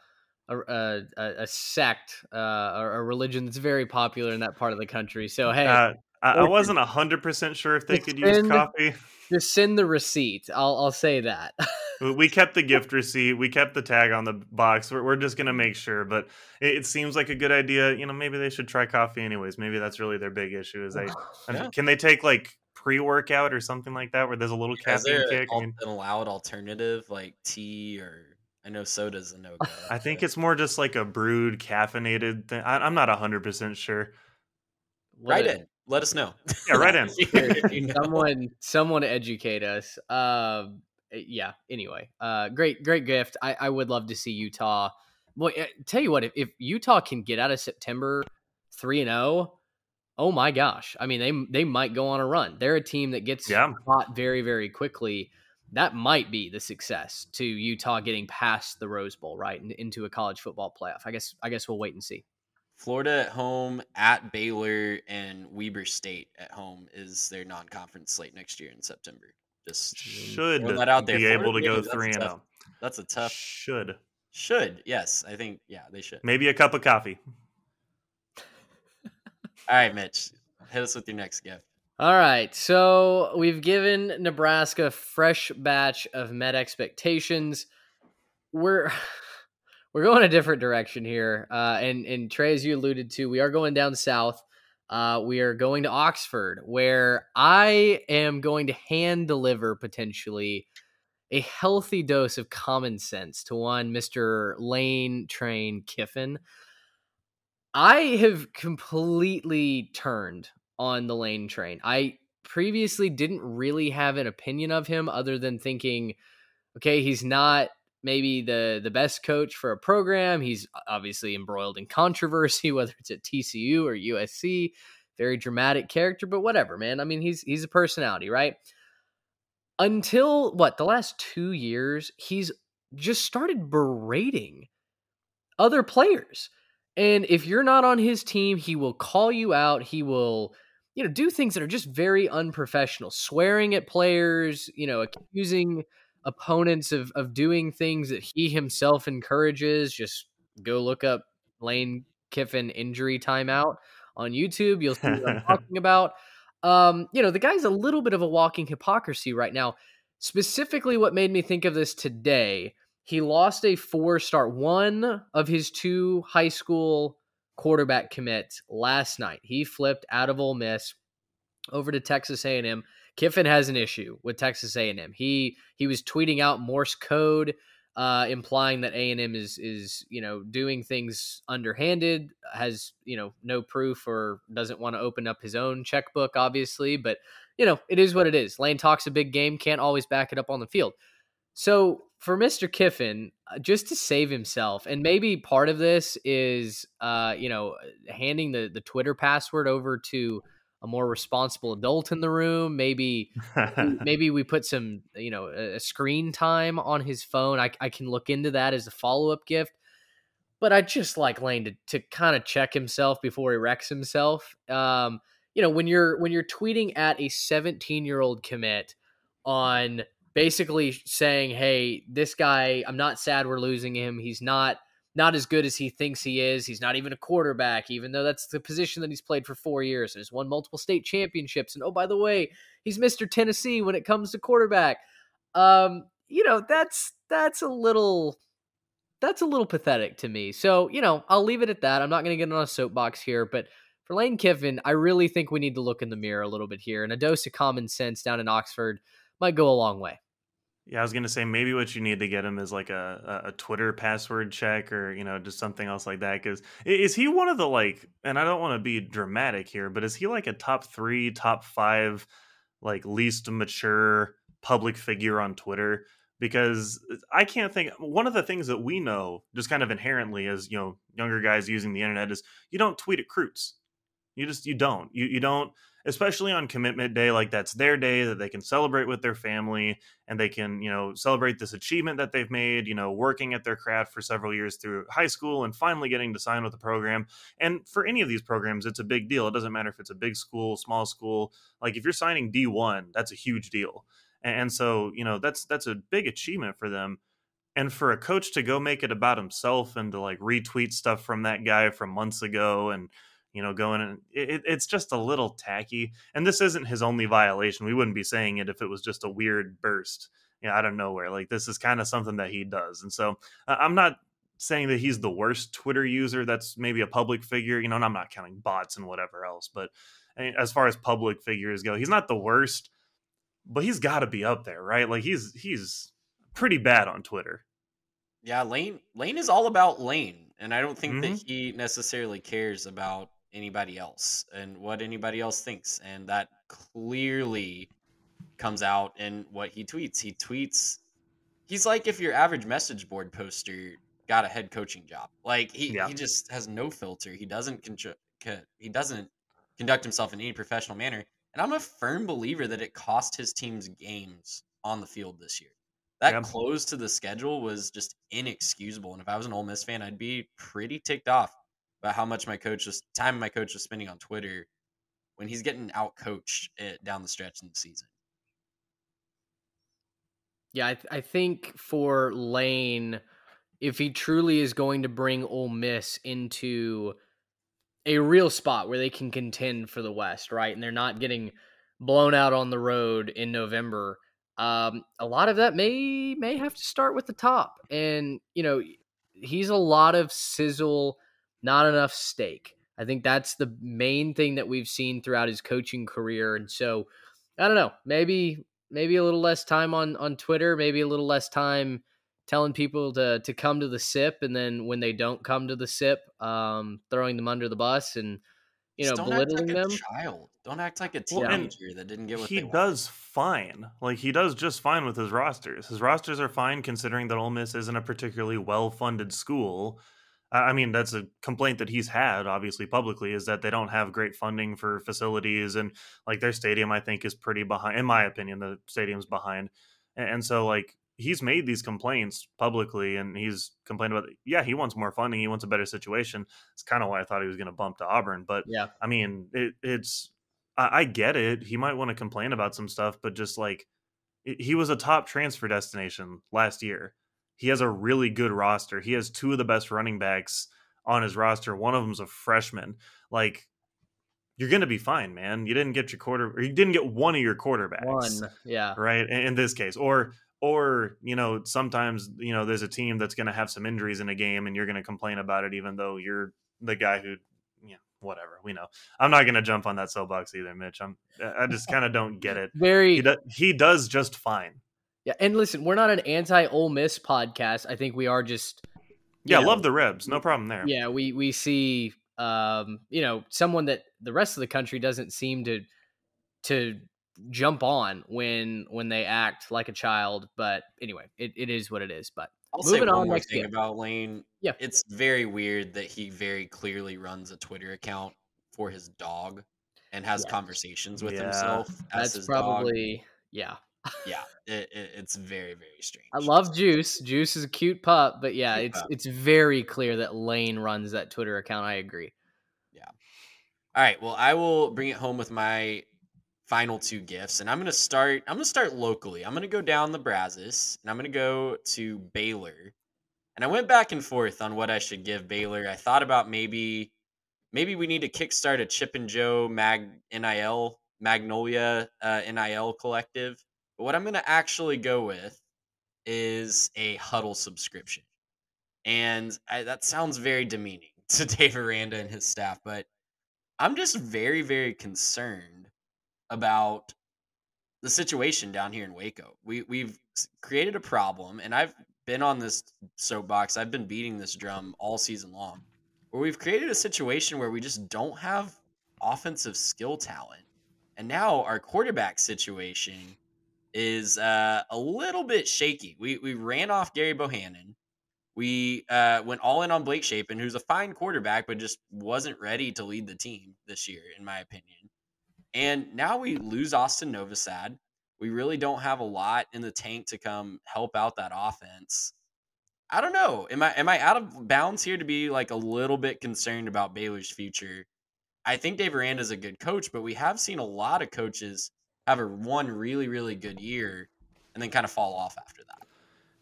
a, a, a sect, uh, or a religion that's very popular in that part of the country. So hey, uh, I, I, wasn't hundred percent sure if they could send, use coffee. Just send the receipt. I'll I'll say that. we kept the gift receipt. We kept the tag on the box. We're, we're just gonna make sure, but it, it, seems like a good idea. You know, maybe they should try coffee anyways. Maybe that's really their big issue. Is they yeah. can they take like pre-workout or something like that where there's a little caffeine kick? Al- I mean, an allowed alternative like tea or I know soda's a no go. I think it's more just like a brewed caffeinated thing. I, am not hundred percent sure. Write in. Let us know. Yeah, right in. you know. Someone, someone educate us. Uh, yeah. Anyway, uh, great, great gift. I, I would love to see Utah. Boy, eh, tell you what, if, if Utah can get out of September three and zero, oh, oh my gosh! I mean, they they might go on a run. They're a team that gets yeah. hot very, very quickly that might be the success to Utah getting past the Rose Bowl, right, and into a college football playoff. I guess I guess we'll wait and see. Florida at home, at Baylor, and Weber State at home is their non-conference slate next year in September. Just should that out there. be Florida, able to go three and zero. Oh. That's a tough. Should should yes, I think yeah they should. Maybe a cup of coffee. All right, Mitch, hit us with your next gift. All right, so we've given Nebraska a fresh batch of met expectations. We're we're going a different direction here, uh, and and Trey, as you alluded to, we are going down south. Uh, we are going to Oxford, where I am going to hand deliver potentially a healthy dose of common sense to one Mister Lane Train Kiffin. I have completely turned on the lane train. I previously didn't really have an opinion of him other than thinking, okay, he's not maybe the the best coach for a program. He's obviously embroiled in controversy, whether it's at TCU or USC. Very dramatic character, but whatever, man. I mean, he's he's a personality, right? Until what the last two years, he's just started berating other players. And if you're not on his team, he will call you out. He will, you know, do things that are just very unprofessional, swearing at players, you know, accusing opponents of of doing things that he himself encourages. Just go look up Lane Kiffin injury timeout on YouTube. You'll see what I'm talking about. Um, you know, the guy's a little bit of a walking hypocrisy right now. Specifically, what made me think of this today, he lost a four star, one of his two high school quarterback commits last night. He flipped out of Ole Miss over to Texas A&M. Kiffin has an issue with Texas A&M. He he was tweeting out Morse code, uh, implying that A&M is is you know doing things underhanded, has you know no proof or doesn't want to open up his own checkbook, obviously. But you know it is what it is. Lane talks a big game, can't always back it up on the field. So for Mr. Kiffin, uh, just to save himself, and maybe part of this is, uh, you know, handing the the Twitter password over to a more responsible adult in the room. Maybe maybe we put some you know a screen time on his phone. I, I can look into that as a follow up gift. But I just like Lane to, to kind of check himself before he wrecks himself. Um, you know when you're when you're tweeting at a 17 year old commit on basically saying, "Hey, this guy, I'm not sad we're losing him. He's not." not as good as he thinks he is. He's not even a quarterback, even though that's the position that he's played for four years and has won multiple state championships. And oh, by the way, he's Mr. Tennessee when it comes to quarterback. Um, you know, that's that's a little that's a little pathetic to me. So, you know, I'll leave it at that. I'm not gonna get on a soapbox here, but for Lane Kiffin, I really think we need to look in the mirror a little bit here. And a dose of common sense down in Oxford might go a long way. Yeah, I was gonna say maybe what you need to get him is like a, a Twitter password check or you know just something else like that. Because is he one of the like? And I don't want to be dramatic here, but is he like a top three, top five, like least mature public figure on Twitter? Because I can't think. One of the things that we know just kind of inherently as you know younger guys using the internet is you don't tweet at recruits. You just you don't you you don't especially on commitment day like that's their day that they can celebrate with their family and they can you know celebrate this achievement that they've made you know working at their craft for several years through high school and finally getting to sign with the program. And for any of these programs it's a big deal. It doesn't matter if it's a big school small school like if you're signing d1 that's a huge deal. And so you know that's that's a big achievement for them. And for a coach to go make it about himself and to like retweet stuff from that guy from months ago and you know, going and it, it's just a little tacky. And this isn't his only violation. We wouldn't be saying it if it was just a weird burst, you know, out of nowhere. Like this is kind of something that he does. And so uh, I'm not saying that he's the worst Twitter user. That's maybe a public figure, you know, and I'm not counting bots and whatever else. But eh, as far as public figures go, he's not the worst, but he's got to be up there, right? Like he's he's pretty bad on Twitter. Yeah, Lane Lane is all about Lane, and I don't think mm-hmm. that he necessarily cares about anybody else and what anybody else thinks. And that clearly comes out in what he tweets. He tweets, he's like if your average message board poster got a head coaching job. Like he, yeah. he just has no filter. He doesn't con- he doesn't conduct himself in any professional manner. And I'm a firm believer that it cost his team's games on the field this year. That yeah. close to the schedule was just inexcusable. And if I was an Ole Miss fan, I'd be pretty ticked off about how much my coach was time my coach was spending on Twitter when he's getting out coached down the stretch in the season. Yeah, I, th- I think for Lane, if he truly is going to bring Ole Miss into a real spot where they can contend for the West, right, and they're not getting blown out on the road in November, um, a lot of that may may have to start with the top. And you know, he's a lot of sizzle not enough steak. I think that's the main thing that we've seen throughout his coaching career. And so I don't know, maybe maybe a little less time on on Twitter, maybe a little less time telling people to to come to the sip and then when they don't come to the sip, um, throwing them under the bus and you know, don't belittling act like them. a child. Don't act like a Well, teenager that didn't get what he they wanted. does fine. Like he does just fine with his rosters. His rosters are fine considering that Ole Miss isn't a particularly well-funded school. I mean, that's a complaint that he's had, obviously publicly, is that they don't have great funding for facilities and like their stadium. I think is pretty behind. In my opinion, the stadium's behind, and, and so like he's made these complaints publicly, and he's complained about. Yeah, he wants more funding. He wants a better situation. It's kind of why I thought he was going to bump to Auburn, but Yeah. I mean, it, it's I, I get it. He might want to complain about some stuff, but just like he was a top transfer destination last year. He has a really good roster. He has two of the best running backs on his roster. One of them's a freshman. Like you're gonna be fine, man. You didn't get your quarter, or you didn't get one of your quarterbacks One, yeah, right in, in this case or or you know sometimes you know there's a team that's going to have some injuries in a game and you're going to complain about it even though you're the guy who yeah whatever we know i'm not going to jump on that soapbox either mitch i'm i just kind of don't get it very he, do, he does just fine Yeah, and listen, we're not an anti Ole Miss podcast. I think we are just yeah know, love the rebs no problem there Yeah, we we see um, you know, someone that the rest of the country doesn't seem to to jump on when when they act like a child. But anyway, it, it is what it is. But I'll moving say one on more next thing game. about Lane. Yeah. It's very weird that he very clearly runs a Twitter account for his dog and has Yes. conversations with Yeah. himself as that's his dog. probably yeah. Yeah, it, it, it's very very strange. I love Juice. Juice is a cute pup, but yeah, Cute it's pup. it's very clear that Lane runs that Twitter account. I agree. Yeah. All right, well, I will bring it home with my final two gifts, and I'm gonna start. I'm gonna start locally. I'm gonna go down the Brazos, and I'm gonna go to Baylor. And I went back and forth on what I should give Baylor. I thought about maybe, maybe we need to kickstart a Chip and Joe Mag NIL Magnolia uh, NIL collective. But what I'm gonna actually go with is a Huddle subscription, and I, that sounds very demeaning to Dave Aranda and his staff, but I'm just very, very concerned about the situation down here in Waco. We we've created a problem, and I've been on this soapbox. I've been beating this drum all season long, where we've created a situation where we just don't have offensive skill talent, and now our quarterback situation is uh, a little bit shaky. We we ran off Gerry Bohanon. We uh, went all in on Blake Shapen, who's a fine quarterback, but just wasn't ready to lead the team this year, in my opinion. And now we lose Austin Novosad. We really don't have a lot in the tank to come help out that offense. I don't know. Am I am I out of bounds here to be like a little bit concerned about Baylor's future? I think Dave Aranda is a good coach, but we have seen a lot of coaches have a one really really good year and then kind of fall off after that.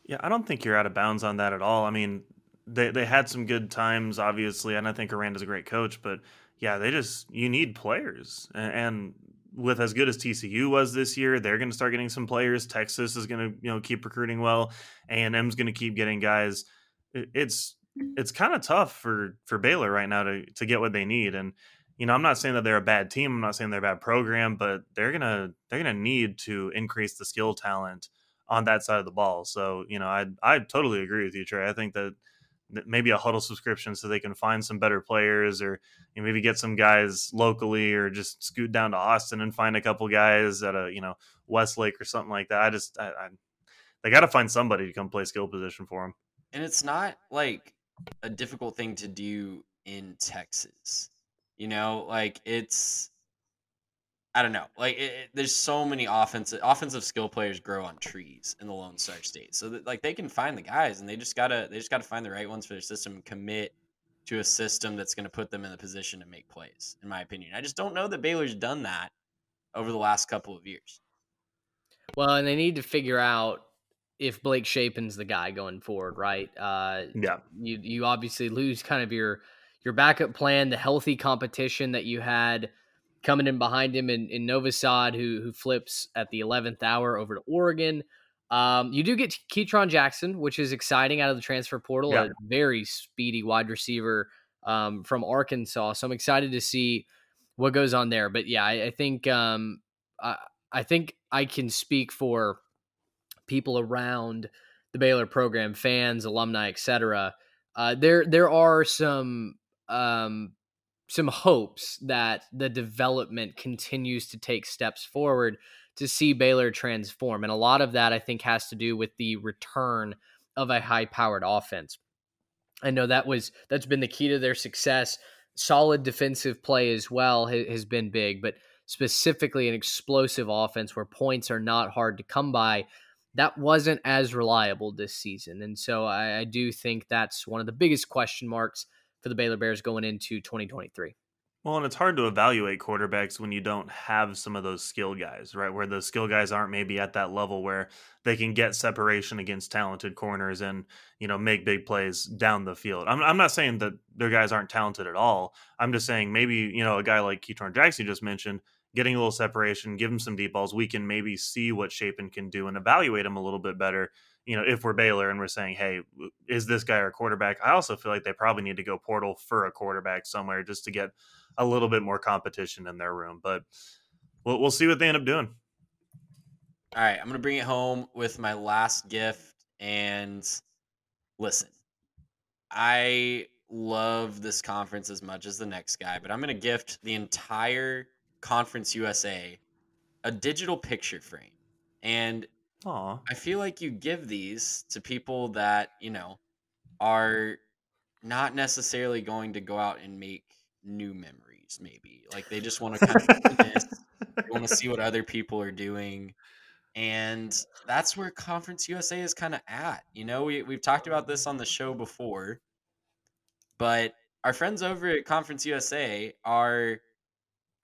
Yeah, I don't think you're out of bounds on that at all. I mean, they they had some good times, obviously, and I think Aranda's a great coach. But yeah, they just you need players, A- and with as good as TCU was this year, they're going to start getting some players. Texas is going to you know keep recruiting well. A and M's going to keep getting guys. It- It's it's kind of tough for for Baylor right now to to get what they need, and you know I'm not saying that they're a bad team. I'm not saying they're a bad program, but they're gonna they're gonna need to increase the skill talent on that side of the ball. So, you know, I I totally agree with you, Trey. I think that, maybe a huddle subscription so they can find some better players or you know, maybe get some guys locally or just scoot down to Austin and find a couple guys at a, you know, Westlake or something like that. I just I, I they got to find somebody to come play skill position for them. and it's not like a difficult thing to do in Texas. You know, like it's I don't know. Like it, it- there's so many offensive offensive skill players grow on trees in the Lone Star State. So that like they can find the guys and they just got to they just got to find the right ones for their system and commit to a system that's going to put them in the position to make plays in my opinion. I just don't know that Baylor's done that over the last couple of years. Well, and they need to figure out if Blake Shapen's the guy going forward, right? Uh, Yeah. you you obviously lose kind of your your backup plan, the healthy competition that you had coming in behind him in, in Novosad, who who flips at the eleventh hour over to Oregon. Um, you do get Ketron Jackson, which is exciting out of the transfer portal, Yeah. a very speedy wide receiver um, from Arkansas. So I'm excited to see what goes on there. But yeah, I, I think um, I, I think I can speak for people around the Baylor program, fans, alumni, etc. Uh, there there are some um, some hopes that the development continues to take steps forward to see Baylor transform. And a lot of that I think has to do with the return of a high powered offense. I know that was that's been the key to their success. Solid defensive play as well has been big, but specifically an explosive offense where points are not hard to come by that wasn't as reliable this season. And so I, I, do think that's one of the biggest question marks for the Baylor Bears going into 2023. Well, and it's hard to evaluate quarterbacks when you don't have some of those skill guys, right? Where those skill guys aren't maybe at that level where they can get separation against talented corners and, you know, make big plays down the field. I'm, I'm not saying that their guys aren't talented at all. I'm just saying maybe, you know, a guy like Ketron Jackson just mentioned, getting a little separation, give him some deep balls, we can maybe see what Shapen can do and evaluate him a little bit better. You know, if we're Baylor and we're saying, hey, is this guy our quarterback? I also feel like they probably need to go portal for a quarterback somewhere just to get a little bit more competition in their room. But we'll, we'll see what they end up doing. All right, I'm going to bring it home with my last gift. And listen, I love this conference as much as the next guy, but I'm going to gift the entire Conference USA a digital picture frame. And I feel like you give these to people that, you know, are not necessarily going to go out and make new memories, maybe. Like they just want to kind of want to see what other people are doing. And that's where Conference USA is kind of at. You know, we, we've talked about this on the show before, but our friends over at Conference USA are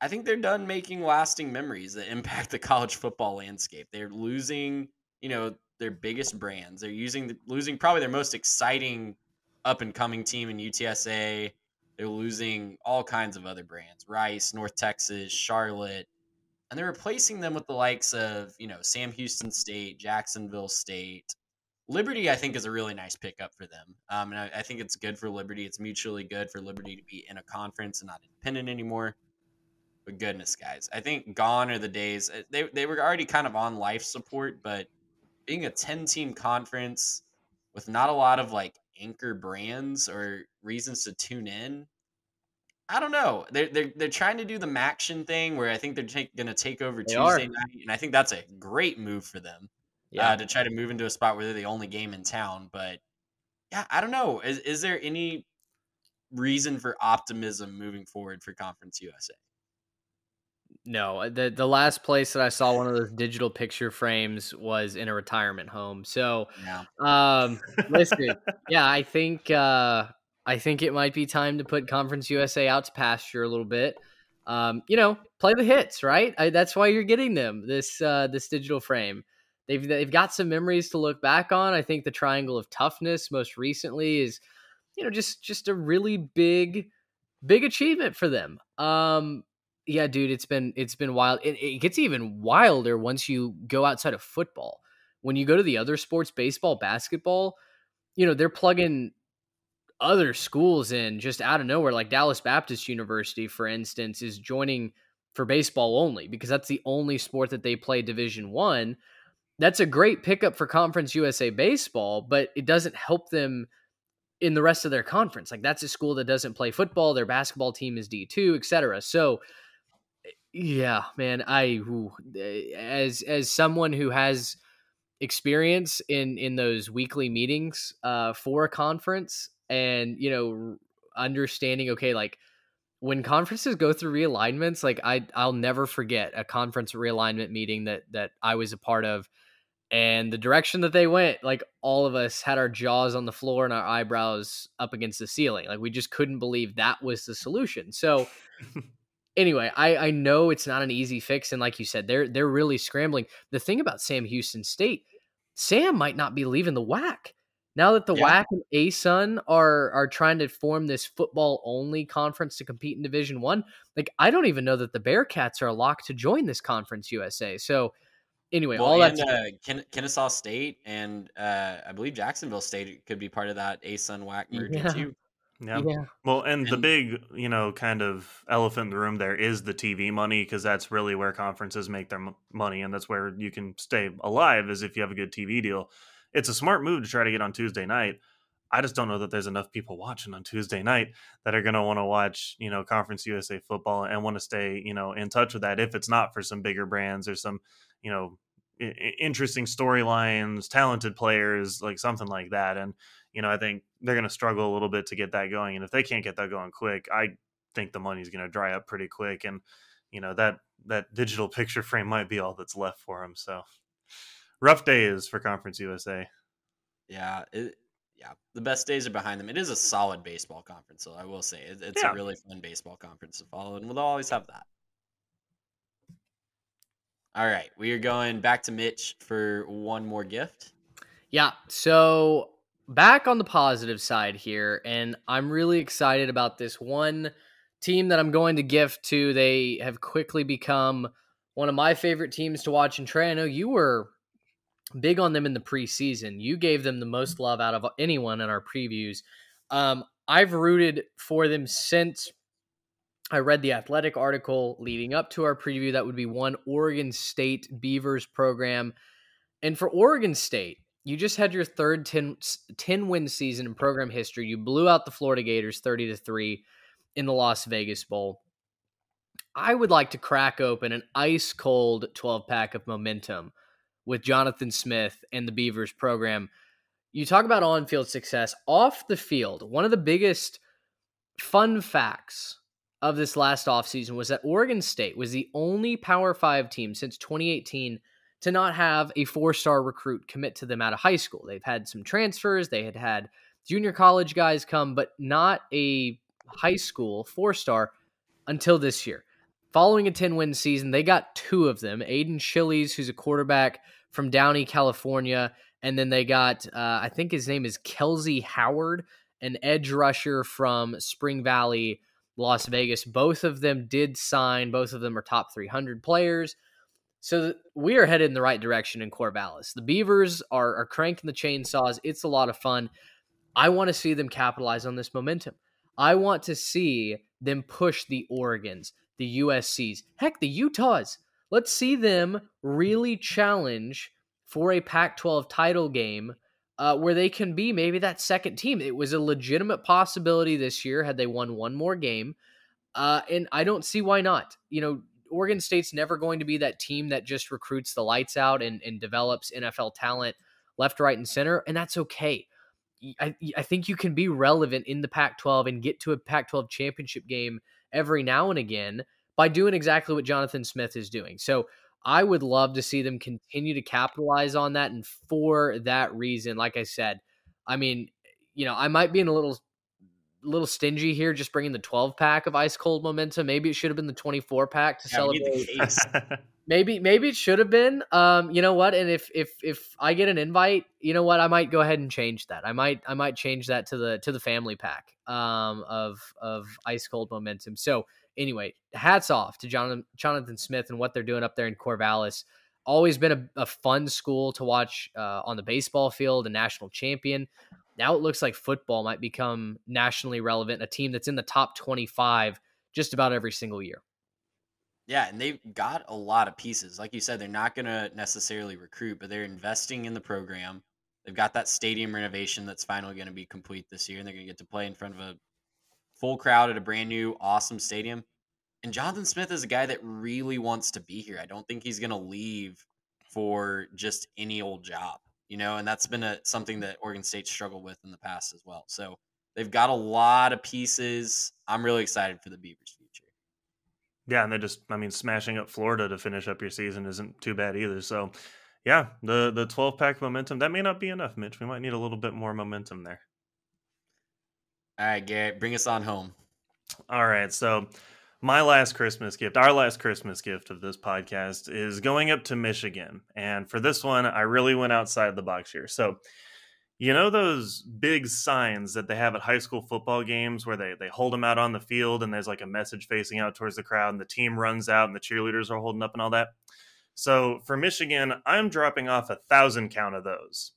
I think they're done making lasting memories that impact the college football landscape. They're losing, you know, their biggest brands. They're using losing probably their most exciting up and coming team in UTSA. They're losing all kinds of other brands: Rice, North Texas, Charlotte, and they're replacing them with the likes of you know Sam Houston State, Jacksonville State. Liberty, I think, is a really nice pickup for them, um, and I, I think it's good for Liberty. It's mutually good for Liberty to be in a conference and not independent anymore. But goodness, guys, I think gone are the days. Uh, they they were already kind of on life support, but being a ten team conference with not a lot of like anchor brands or reasons to tune in. I don't know. They're they're they're trying to do the MACtion thing where I think they're take, going to take over they Tuesday are. night, and I think that's a great move for them. Yeah, uh, to try to move into a spot where they're the only game in town. But yeah, I don't know. Is is there any reason for optimism moving forward for Conference USA? No, uh, the the last place that I saw one of those digital picture frames was in a retirement home. So, yeah. um, listen, yeah, I think uh, I think it might be time to put Conference USA out to pasture a little bit. Um, you know, play the hits, right? I, that's why you're getting them this uh, this digital frame. They've they've got some memories to look back on. I think the Triangle of Toughness most recently is, you know, just just a really big big achievement for them. Um, yeah, dude, it's been it's been wild. It, it gets even wilder once you go outside of football. When you go to the other sports, baseball, basketball, you know they're plugging other schools in just out of nowhere. Like Dallas Baptist University, for instance, is joining for baseball only because that's the only sport that they play Division One. That's a great pickup for Conference USA baseball, but it doesn't help them in the rest of their conference. Like that's a school that doesn't play football. Their basketball team is D two, etc. So yeah, man, I eh, as as someone who has experience in in those weekly meetings uh for a conference and you know understanding okay like when conferences go through realignments like I I'll never forget a conference realignment meeting that that I was a part of and the direction that they went like all of us had our jaws on the floor and our eyebrows up against the ceiling like we just couldn't believe that was the solution. So anyway, I, I know it's not an easy fix, and like you said, they're they're really scrambling. The thing about Sam Houston State, Sam might not be leaving the WAC now that the yeah. WAC and ASUN are are trying to form this football only conference to compete in Division One. Like I don't even know that the Bearkats are locked to join this conference USA. So anyway, well, all that uh, Ken- Kennesaw State and uh, I believe Jacksonville State could be part of that ASUN WAC merger yeah. too. Yeah. yeah. Well, and, and, the big, you know, kind of elephant in the room there is the TV money because that's really where conferences make their m- money, and that's where you can stay alive is if you have a good TV deal. It's a smart move to try to get on Tuesday night. I just don't know that there's enough people watching on Tuesday night that are going to want to watch, you know, Conference USA football and want to stay, you know, in touch with that if it's not for some bigger brands or some, you know, I- interesting storylines, talented players, like something like that. And, you know, I think they're going to struggle a little bit to get that going. And if they can't get that going quick, I think the money's going to dry up pretty quick. And, you know, that, that digital picture frame might be all that's left for them. So rough days for Conference USA. Yeah, it, yeah, the best days are behind them. It is a solid baseball conference, so I will say it, it's Yeah. a really fun baseball conference to follow, and we'll always have that. All right, we are going back to Mitch for one more gift. Yeah. So back on the positive side here, and I'm really excited about this one team that I'm going to gift to. They have quickly become one of my favorite teams to watch. And Trey, I know you were big on them in the preseason. You gave them the most love out of anyone in our previews. Um, I've rooted for them since I read the athletic article leading up to our preview. That would be one Oregon State Beavers program. And for Oregon State, you just had your third 10, 10 win season in program history. You blew out the Florida Gators 30 to 3 in the Las Vegas Bowl. I would like to crack open an ice cold 12 pack of momentum with Jonathan Smith and the Beavers program. You talk about on field success, off the field. One of the biggest fun facts of this last offseason was that Oregon State was the only Power Five team since 2018 to not have a four star recruit commit to them out of high school. They've had some transfers, they had had junior college guys come, but not a high school four star until this year. Following a 10 win season, they got two of them Aidan Chiles, who's a quarterback from Downey, California. And then they got, uh, I think his name is Kelze Howard, an edge rusher from Spring Valley, Las Vegas. Both of them did sign, both of them are top 300 players. So we are headed in the right direction in Corvallis. The Beavers are, are cranking the chainsaws. It's a lot of fun. I want to see them capitalize on this momentum. I want to see them push the Oregons, the USCs, heck, the Utahs. Let's see them really challenge for a Pac 12 title game uh, where they can be maybe that second team. It was a legitimate possibility this year had they won one more game. Uh, and I don't see why not. You know, Oregon State's never going to be that team that just recruits the lights out and, and develops NFL talent left, right, and center, and that's okay. I, I think you can be relevant in the Pac 12 and get to a Pac 12 championship game every now and again by doing exactly what Jonathan Smith is doing. So I would love to see them continue to capitalize on that. And for that reason, like I said, I mean, you know, I might be in a little little stingy here just bringing the 12 pack of ice cold momentum. Maybe it should have been the 24 pack to Yeah, celebrate. maybe maybe it should have been. Um you know what? And if if if i get an invite you know what? I might go ahead and change that. I might i might change that to the to the family pack um of of ice cold momentum. So anyway hats off to jonathan jonathan smith and what they're doing up there in corvallis. Always been a, a fun school to watch uh, on the baseball field a national champion now it looks like football might become nationally relevant a team that's in the top 25 just about every single year Yeah, and they've got a lot of pieces. Like you said, they're not going to necessarily recruit, but they're investing in the program. They've got that stadium renovation that's finally going to be complete this year, and they're going to get to play in front of a full crowd at a brand new, awesome stadium. And Jonathan Smith is a guy that really wants to be here. I don't think he's going to leave for just any old job, you know, and that's been a, something that Oregon State struggled with in the past as well. So they've got a lot of pieces. I'm really excited for the Beavers' future. Yeah, and they just I mean smashing up Florida to finish up your season isn't too bad either. So yeah, the the 12 pack momentum, that may not be enough, Mitch. We might need a little bit more momentum there. All right, Garrett, bring us on home. All right, so my last Christmas gift, our last Christmas gift of this podcast is going up to Michigan. And for this one, I really went outside the box here. So you know those big signs that they have at high school football games where they, they hold them out on the field and there's like a message facing out towards the crowd and the team runs out and the cheerleaders are holding up and all that. So for Michigan, I'm dropping off a thousand count of those.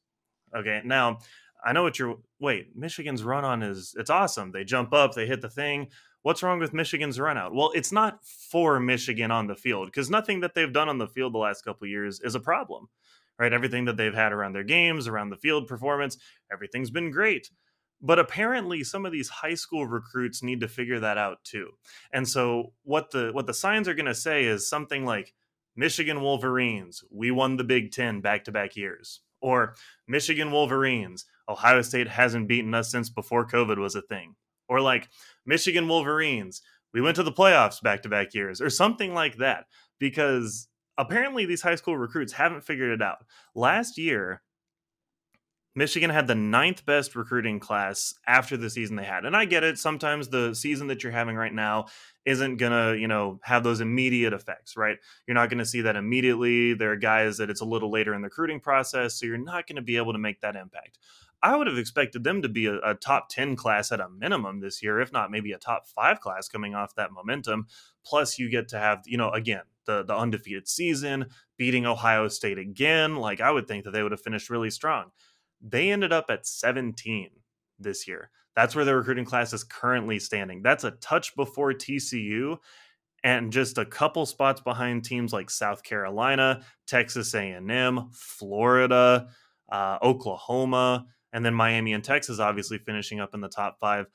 Okay, now I know what you're. Wait, Michigan's run on is it's awesome. They jump up, they hit the thing. What's wrong with Michigan's run out? Well, it's not for Michigan on the field because nothing that they've done on the field the last couple years is a problem right? Everything that they've had around their games, around the field performance, everything's been great. But apparently some of these high school recruits need to figure that out too. And so what the what the signs are going to say is something like Michigan Wolverines, we won the Big 10 back-to-back years. Or Michigan Wolverines, Ohio State hasn't beaten us since before COVID was a thing. Or like Michigan Wolverines, we went to the playoffs back-to-back years or something like that because apparently these high school recruits haven't figured it out. Last year, Michigan had the ninth best recruiting class after the season they had. And I get it. Sometimes the season that you're having right now isn't going to, you know, have those immediate effects, right? You're not going to see that immediately. There are guys that it's a little later in the recruiting process. So you're not going to be able to make that impact. I would have expected them to be a, a, top 10 class at a minimum this year, if not maybe a top five class coming off that momentum. Plus, you get to have, you know, again, the, the undefeated season, beating Ohio State again. Like, I would think that they would have finished really strong. They ended up at 17 this year. That's where the recruiting class is currently standing. That's a touch before TCU and just a couple spots behind teams like South Carolina, Texas A&M, Florida, uh, Oklahoma, and then Miami and Texas obviously finishing up in the top five.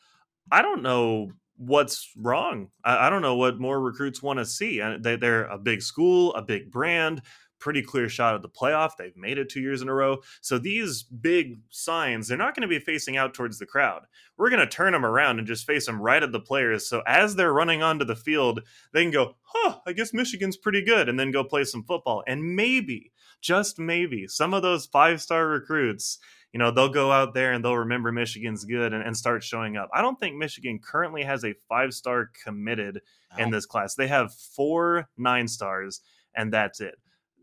I don't know what's wrong. I, I don't know what more recruits want to see. They, they're a big school, a big brand pretty clear shot at the playoff. They've made it two years in a row. So these big signs, they're not going to be facing out towards the crowd. We're going to turn them around and just face them right at the players. So as they're running onto the field, they can go, huh, I guess Michigan's pretty good, and then go play some football. And maybe, just maybe, some of those five star recruits you know they'll go out there and they'll remember michigan's good and, and, start showing up i don't think michigan currently has a five star committed in this class they have four nine stars and that's it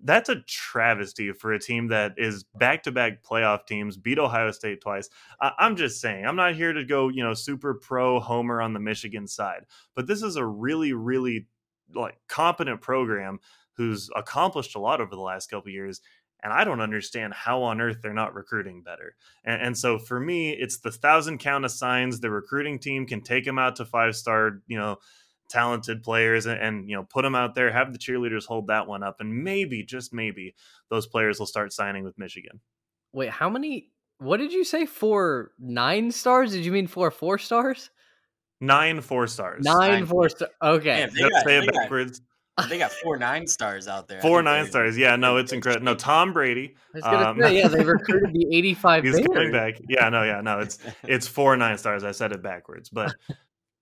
that's a travesty for a team that is back to back playoff teams, beat Ohio State twice. I- am just saying, I'm not here to go, you know, super pro homer on the Michigan side, but this is a really, really like competent program who's accomplished a lot over the last couple years. And I don't understand how on earth they're not recruiting better. And, and so for me, it's the thousand count of signs the recruiting team can take them out to five star, you know, talented players and, and, you know put them out there have the cheerleaders hold that one up and maybe just maybe those players will start signing with michigan. Wait how many what did you say four nine stars? Did you mean four four stars? Nine four stars. Nine, nine four stars. okay. Man, they got, say it backwards got, they got four nine stars out there four nine stars yeah no it's incredible no tom brady um, say, yeah they recruited the 85 he's coming back yeah no yeah no it's it's four nine stars i said it backwards but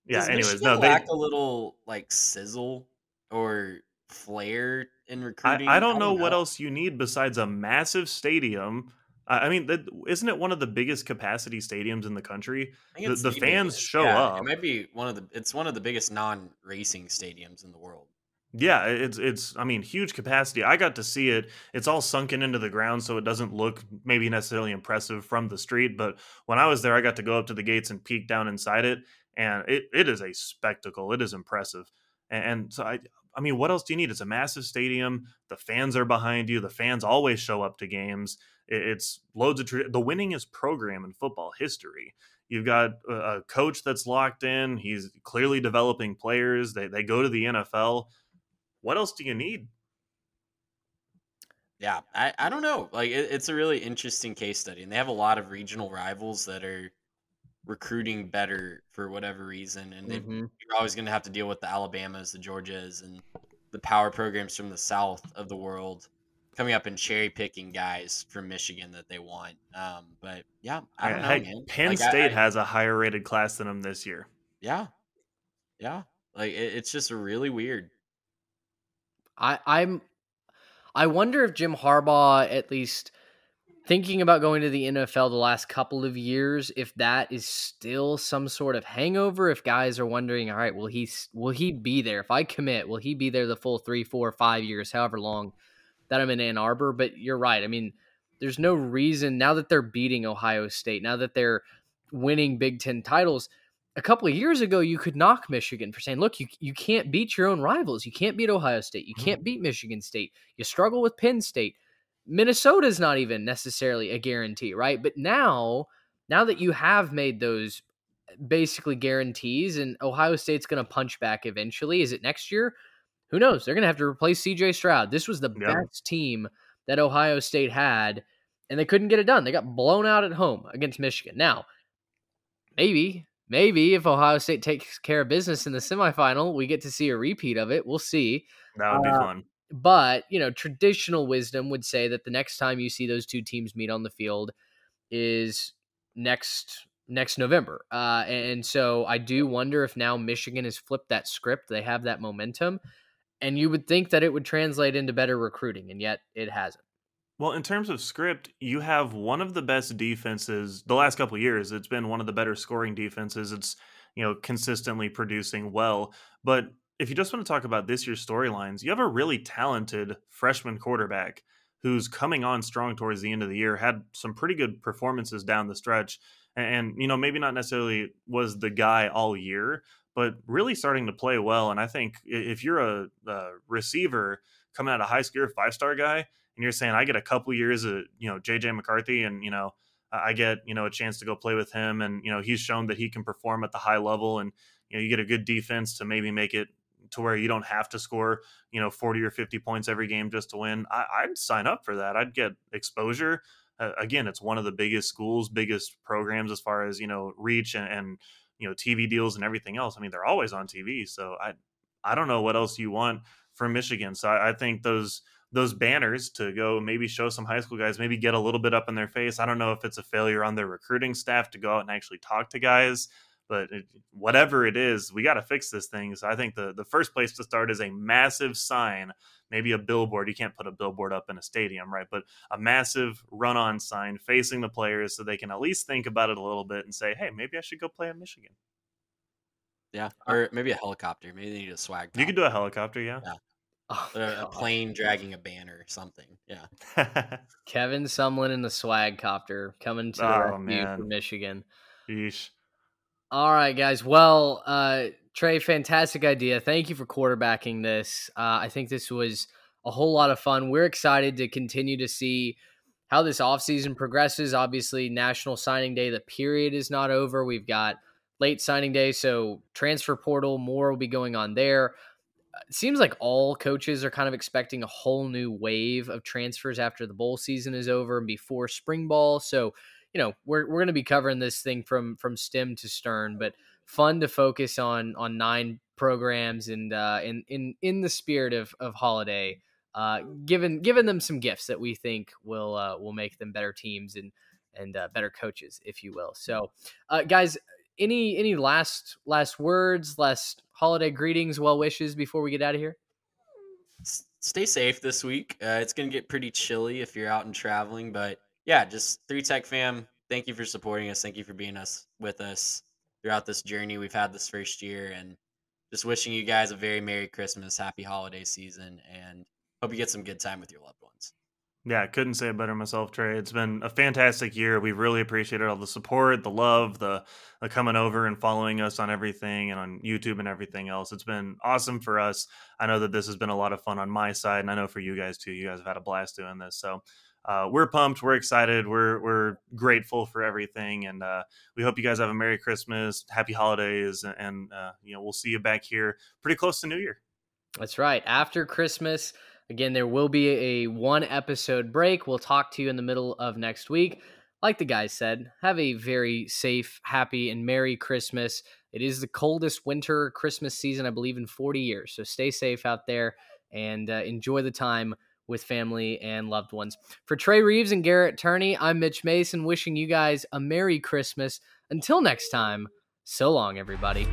yeah. Does anyways, Michigan no, they lack a little like sizzle or flair in recruiting. I, I, don't, I don't know, know, what else you need besides a massive stadium. I mean, that, isn't it one of the biggest capacity stadiums in the country? The, the fans show yeah, up. It might be one of the. It's one of the biggest non-racing stadiums in the world. Yeah, it's it's I mean huge capacity. I got to see it. It's all sunken into the ground so it doesn't look maybe necessarily impressive from the street, but when I was there I got to go up to the gates and peek down inside it and it, it is a spectacle. It is impressive. And, and so I I mean, what else do you need? It's a massive stadium. The fans are behind you. The fans always show up to games. It's loads of tra- the winningest program in football history. You've got a coach that's locked in. He's clearly developing players. They they go to the NFL. What else do you need? Yeah, I, I don't know. Like it, it's a really interesting case study, and they have a lot of regional rivals that are recruiting better for whatever reason, and mm-hmm. you're always going to have to deal with the Alabamas, the Georgias, and the power programs from the south of the world coming up and cherry picking guys from Michigan that they want. Um, but yeah, I don't know, man. Penn like, State I, I, has a higher rated class than them this year. Yeah, yeah. Like it, it's just a really weird. I I'm I wonder if Jim Harbaugh at least thinking about going to the NFL the last couple of years, if that is still some sort of hangover, if guys are wondering, all right, will he will he be there? If I commit, will he be there the full three, four, five years, however long that I'm in Ann Arbor? But you're right. I mean, there's no reason now that they're beating Ohio State, now that they're winning Big Ten titles. A couple of years ago, you could knock Michigan for saying, look, you, you can't beat your own rivals. You can't beat Ohio State. You mm-hmm. can't beat Michigan State. You struggle with Penn State Minnesota's not even necessarily a guarantee, right? But now, now that you have made those basically guarantees and Ohio State's going to punch back eventually, is it next year? Who knows? They're going to have to replace CJ Stroud. This was the yep. best team that Ohio State had, and they couldn't get it done. They got blown out at home against Michigan. Now, maybe, maybe if Ohio State takes care of business in the semifinal, we get to see a repeat of it. We'll see. That would be Uh, fun. But, you know, traditional wisdom would say that the next time you see those two teams meet on the field is next next November. Uh, and so I do wonder if now Michigan has flipped that script. They have that momentum. And you would think that it would translate into better recruiting, and yet it hasn't. Well, in terms of script, you have one of the best defenses the last couple years. It's been one of the better scoring defenses. It's, you know, consistently producing well. But if you just want to talk about this year's storylines, you have a really talented freshman quarterback who's coming on strong towards the end of the year, had some pretty good performances down the stretch. And, you know, maybe not necessarily was the guy all year, but really starting to play well. And I think if you're a, a receiver coming out of high school, five star guy, and you're saying I get a couple years of you know JJ McCarthy, and you know I get you know a chance to go play with him, and you know he's shown that he can perform at the high level, and you know you get a good defense to maybe make it to where you don't have to score you know 40 or 50 points every game just to win. I, I'd sign up for that. I'd get exposure. Uh, again, it's one of the biggest schools, biggest programs as far as you know reach and, and you know TV deals and everything else. I mean, they're always on TV, so I I don't know what else you want from Michigan. So I, I think those those banners to go maybe show some high school guys, maybe get a little bit up in their face. I don't know if it's a failure on their recruiting staff to go out and actually talk to guys, but it, whatever it is, we got to fix this thing. So I think the the first place to start is a massive sign, maybe a billboard. You can't put a billboard up in a stadium, right? But a massive run-on sign facing the players so they can at least think about it a little bit and say, "Hey, maybe I should go play in Michigan." Yeah, uh or maybe a helicopter. Maybe they need a swag. You could do a helicopter, yeah. yeah. Oh, a, a plane dragging a banner or something. Yeah. Kevin Sumlin in the swag copter coming to the Oh, rescue for man. Michigan. Yeesh. All right, guys. Well, uh, Trey, fantastic idea. Thank you for quarterbacking this. Uh, I think this was a whole lot of fun. We're excited to continue to see how this offseason progresses. Obviously, National Signing Day, the period is not over. We've got late signing day, so transfer portal, more will be going on there. It seems like all coaches are kind of expecting a whole new wave of transfers after the bowl season is over and before spring ball. So, you know, we're we're going to be covering this thing from from stem to stern, but fun to focus on on nine programs and uh, in in in the spirit of of holiday, uh, giving giving them some gifts that we think will uh, will make them better teams and and uh, better coaches, if you will. So, uh, guys, any any last last words, last holiday greetings, well wishes before we get out of here? Stay safe this week. Uh, it's gonna get pretty chilly if you're out and traveling, but yeah, just three tech fam. Thank you for supporting us. Thank you for being us with us throughout this journey we've had this first year, and just wishing you guys a very merry Christmas, happy holiday season, and hope you get some good time with your loved ones. Yeah, couldn't say it better myself, Trey. It's been a fantastic year. We've really appreciated all the support, the love, the, the coming over and following us on everything and on YouTube and everything else. It's been awesome for us. I know that this has been a lot of fun on my side, and I know for you guys too. You guys have had a blast doing this. So uh, we're pumped. We're excited. We're we're grateful for everything, and uh, we hope you guys have a Merry Christmas, Happy Holidays, and uh, you know we'll see you back here pretty close to New Year. That's right. After Christmas, again, there will be a one episode break. We'll talk to you in the middle of next week. Like the guys said, have a very safe, happy, and Merry Christmas. It is the coldest winter Christmas season, I believe, in 40 years. So stay safe out there and uh, enjoy the time with family and loved ones. For Trey Reeves and Garrett Turney, I'm Mitch Mason, wishing you guys a Merry Christmas. Until next time, so long, everybody.